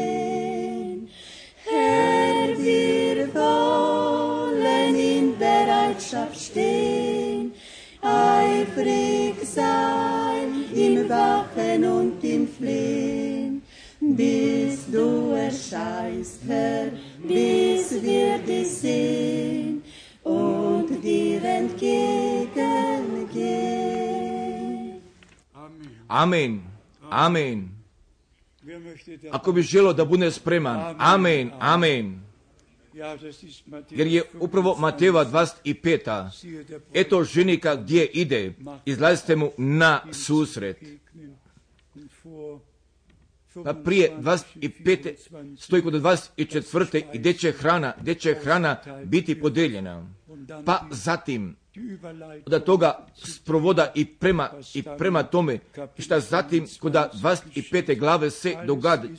Wachen und im Flehen, bis du erscheinst, Herr, bis wir dich sehen und dir entgegengehen. Amen. Amen. Ako bi želo da bude spreman. Amen. Amen. Jer je upravo 25. Mateva 25. Siehe, der Eto ženika gdje ide, izlazite mu na susret. Pa prije 25, 25. stoji kod 24. i gdje će hrana, gdje će hrana biti podeljena. Pa zatim da toga sprovoda i prema, i prema tome šta zatim kod 25. glave se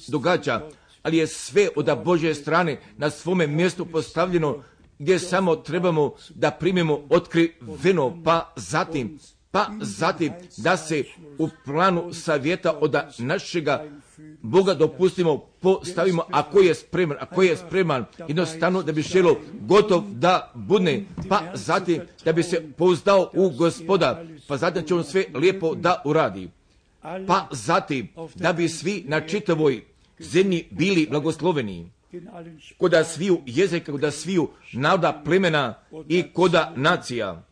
događa ali je sve od Božje strane na svome mjestu postavljeno gdje samo trebamo da primimo otkriveno, pa zatim, pa zatim da se u planu savjeta od našega Boga dopustimo, postavimo, ako je spreman, ako je spreman, jednostavno da bi šelo gotov da budne, pa zatim da bi se pouzdao u gospoda, pa zatim će on sve lijepo da uradi. Pa zatim da bi svi na čitavoj zemlji bili blagosloveni koda sviju jezika, koda sviju naroda plemena i koda nacija.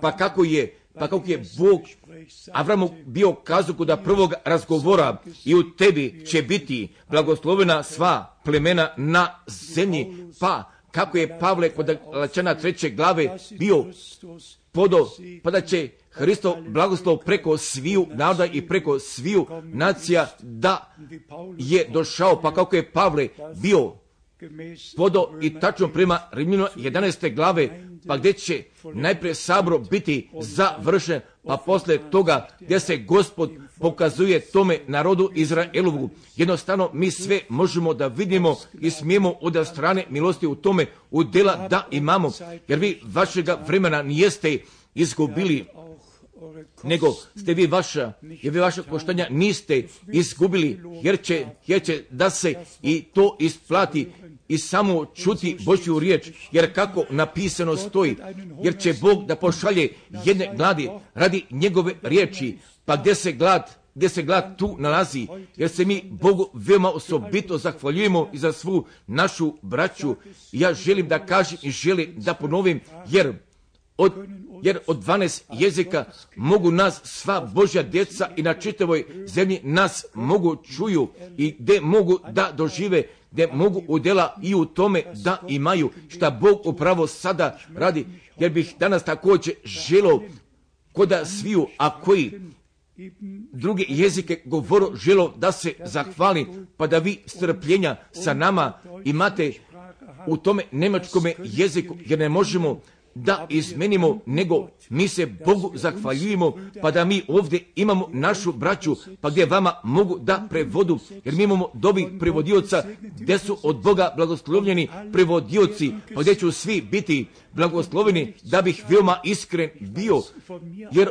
Pa kako je, pa kako je Bog Avramu bio kazu kod prvog razgovora i u tebi će biti blagoslovena sva plemena na zemlji, pa kako je Pavle kod Lačana treće glave bio podo, pa da će Hristov blagoslov preko sviju naroda i preko sviju nacija da je došao, pa kako je Pavle bio podo i tačno prema Rimljeno 11. glave, pa gdje će najprije sabro biti završen, pa posle toga gdje se gospod pokazuje tome narodu Izraelovu. Jednostavno mi sve možemo da vidimo i smijemo od strane milosti u tome udjela da imamo, jer vi vašega vremena nijeste izgubili nego ste vi vaša, jer vi vaša koštanja niste izgubili, jer će, jer će da se i to isplati i samo čuti Božju riječ, jer kako napisano stoji, jer će Bog da pošalje jedne gladi radi njegove riječi, pa gdje se glad, gdje se glad tu nalazi, jer se mi Bogu veoma osobito zahvaljujemo i za svu našu braću. Ja želim da kažem i želim da ponovim, jer od, jer od 12 jezika mogu nas sva Božja djeca i na čitavoj zemlji nas mogu čuju i gdje mogu da dožive, gdje mogu udjela i u tome da imaju šta Bog upravo sada radi, jer bih danas također želo koda sviju, a koji druge jezike govoru želo da se zahvali, pa da vi strpljenja sa nama imate u tome nemačkome jeziku, jer ne možemo da izmenimo, nego mi se Bogu zahvaljujemo, pa da mi ovdje imamo našu braću, pa gdje vama mogu da prevodu, jer mi imamo dobih prevodioca, gdje su od Boga blagoslovljeni prevodioci, pa gdje ću svi biti blagosloveni, da bih veoma iskren bio, jer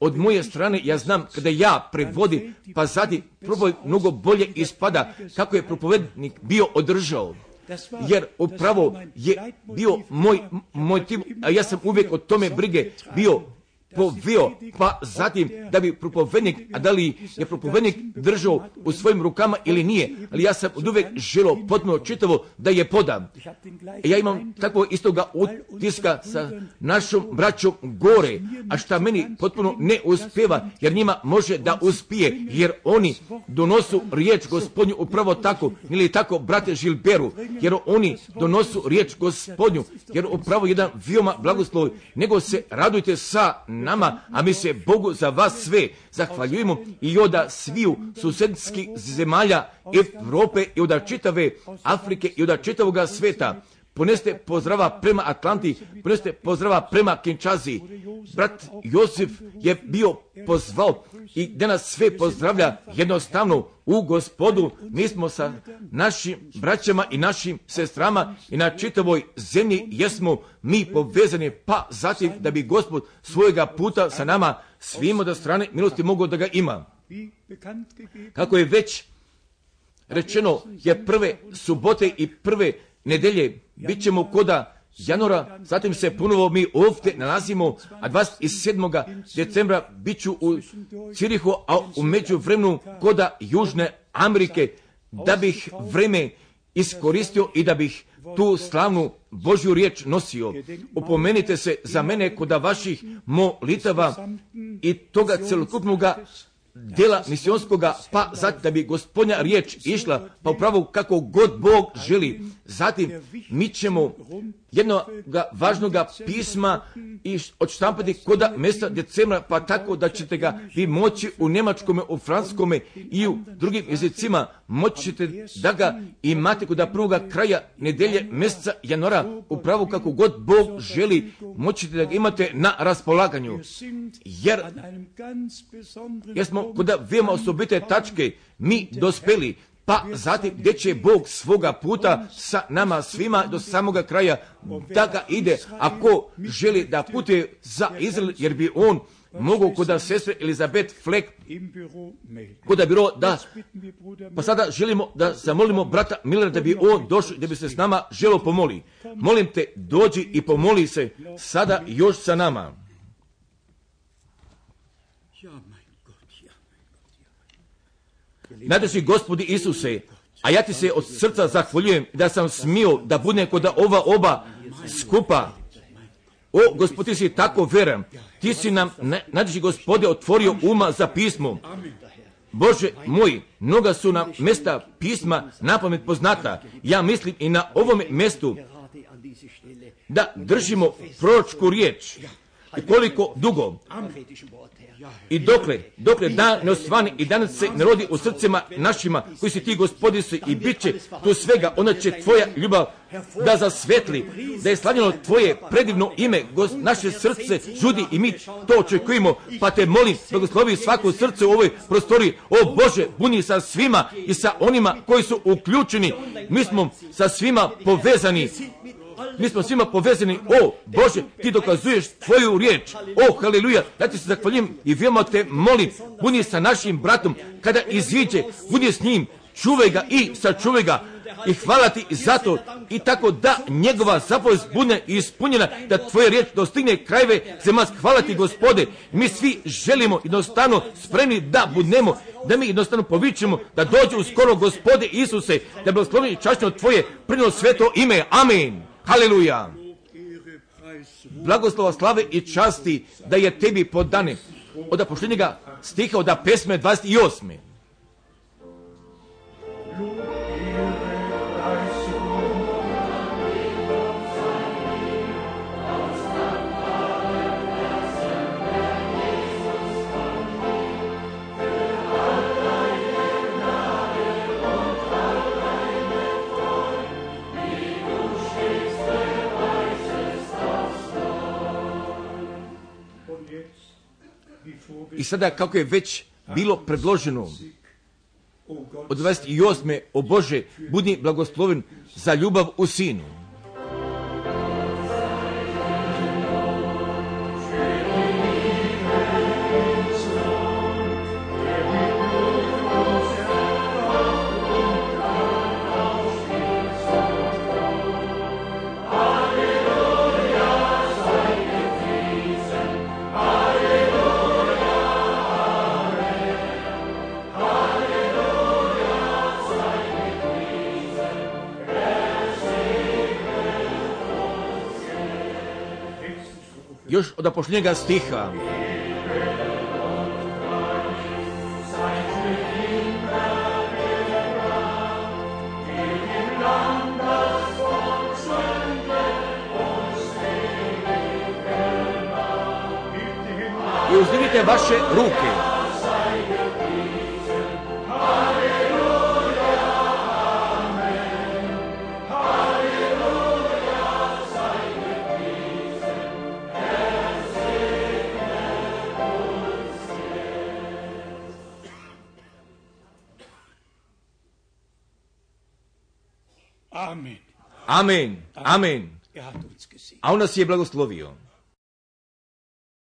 od moje strane ja znam kada ja prevodim, pa zadi proboj mnogo bolje ispada kako je propovednik bio održao jer upravo je bio moj, tim, a ja sam uvijek o tome brige bio povio, pa zatim da bi propovednik, a da li je propovednik držao u svojim rukama ili nije, ali ja sam od uvijek želo potpuno čitavo da je podam. E ja imam takvo istoga utiska sa našom braćom gore, a šta meni potpuno ne uspjeva, jer njima može da uspije, jer oni donosu riječ gospodnju upravo tako, ili tako brate Žilberu, jer oni donosu riječ gospodnju, jer upravo jedan veoma blagoslov, nego se radujte sa nama, a mi se Bogu za vas sve zahvaljujemo i od sviju susedskih zemalja Evrope i od čitave Afrike i od čitavoga sveta. Poneste pozdrava prema Atlanti, poneste pozdrava prema Kinčazi. Brat Josif je bio pozvao i da nas sve pozdravlja jednostavno u gospodu. Mi smo sa našim braćama i našim sestrama i na čitavoj zemlji jesmo mi povezani, pa zatim da bi gospod svojega puta sa nama svim od strane milosti mogu da ga ima. Kako je već rečeno je prve subote i prve nedelje bit ćemo koda januara, zatim se ponovo mi ovdje nalazimo, a 27. decembra bit ću u Cirihu, a u međuvremenu koda Južne Amerike, da bih vreme iskoristio i da bih tu slavnu Božju riječ nosio. Opomenite se za mene koda vaših molitava i toga celokupnoga dela misionskoga, pa zatim da bi gospodnja riječ išla, pa upravo kako god Bog želi. Zatim mi ćemo jednog važnog pisma i odštampati koda mjesta decembra, pa tako da ćete ga vi moći u njemačkome, u franskome i u drugim jezicima, moći ćete da ga imate kod prvoga kraja nedelje mjeseca januara, upravo kako god Bog želi, moći ćete da ga imate na raspolaganju. Jer, jer smo kod veoma osobite tačke mi dospeli, pa zatim gdje će Bog svoga puta sa nama svima do samoga kraja da ga ide, ako želi da putuje za Izrael, jer bi on mogu kod sestre Elizabeth Fleck kod biro da pa sada želimo da zamolimo brata Millera da bi on došao, da bi se s nama želo pomoli. Molim te, dođi i pomoli se sada još sa nama. Ja, mein Gott, ja. Najdraži gospodi Isuse, a ja ti se od srca zahvaljujem da sam smio da budem kod ova oba skupa. O, gospod, ti si tako veran. Ti si nam, na- najdraži gospode, otvorio uma za pismo. Bože moj, mnoga su nam mesta pisma na pamet poznata. Ja mislim i na diese Stelle da držimo proročku riječ. I koliko dugo. I dokle, dokle dan ne osvani i danas se ne rodi u srcima našima, koji si ti gospodi su i bit će tu svega, onda će tvoja ljubav da zasvetli, da je slavljeno tvoje predivno ime, naše srce žudi i mi to očekujemo, pa te molim, blagoslovi svako srce u ovoj prostoriji, o Bože, buni sa svima i sa onima koji su uključeni, mi smo sa svima povezani, mi smo svima povezani, o Bože, ti dokazuješ tvoju riječ, o haleluja, ja ti se zahvaljujem i veoma te molim, budi sa našim bratom, kada izviđe, budi s njim, čuvaj ga i sačuvaj ga, i hvala ti za to, i tako da njegova zapovest bude ispunjena, da tvoja riječ dostigne krajeve zemac, hvala ti gospode, mi svi želimo jednostavno spremni da budemo, da mi jednostavno povičemo, da dođe uskoro gospode Isuse, da blagoslovi čašno tvoje prino sveto ime, amen, haleluja. Blagoslova slave i časti da je tebi podane. Od poštenjega stiha od pesme 28. I sada kako je već bilo predloženo od 28. o Bože, budi blagosloven za ljubav u sinu. Od poštenjega stiha. I uzdignite vaše ruke. Amen. Amen, amen. Er hat uns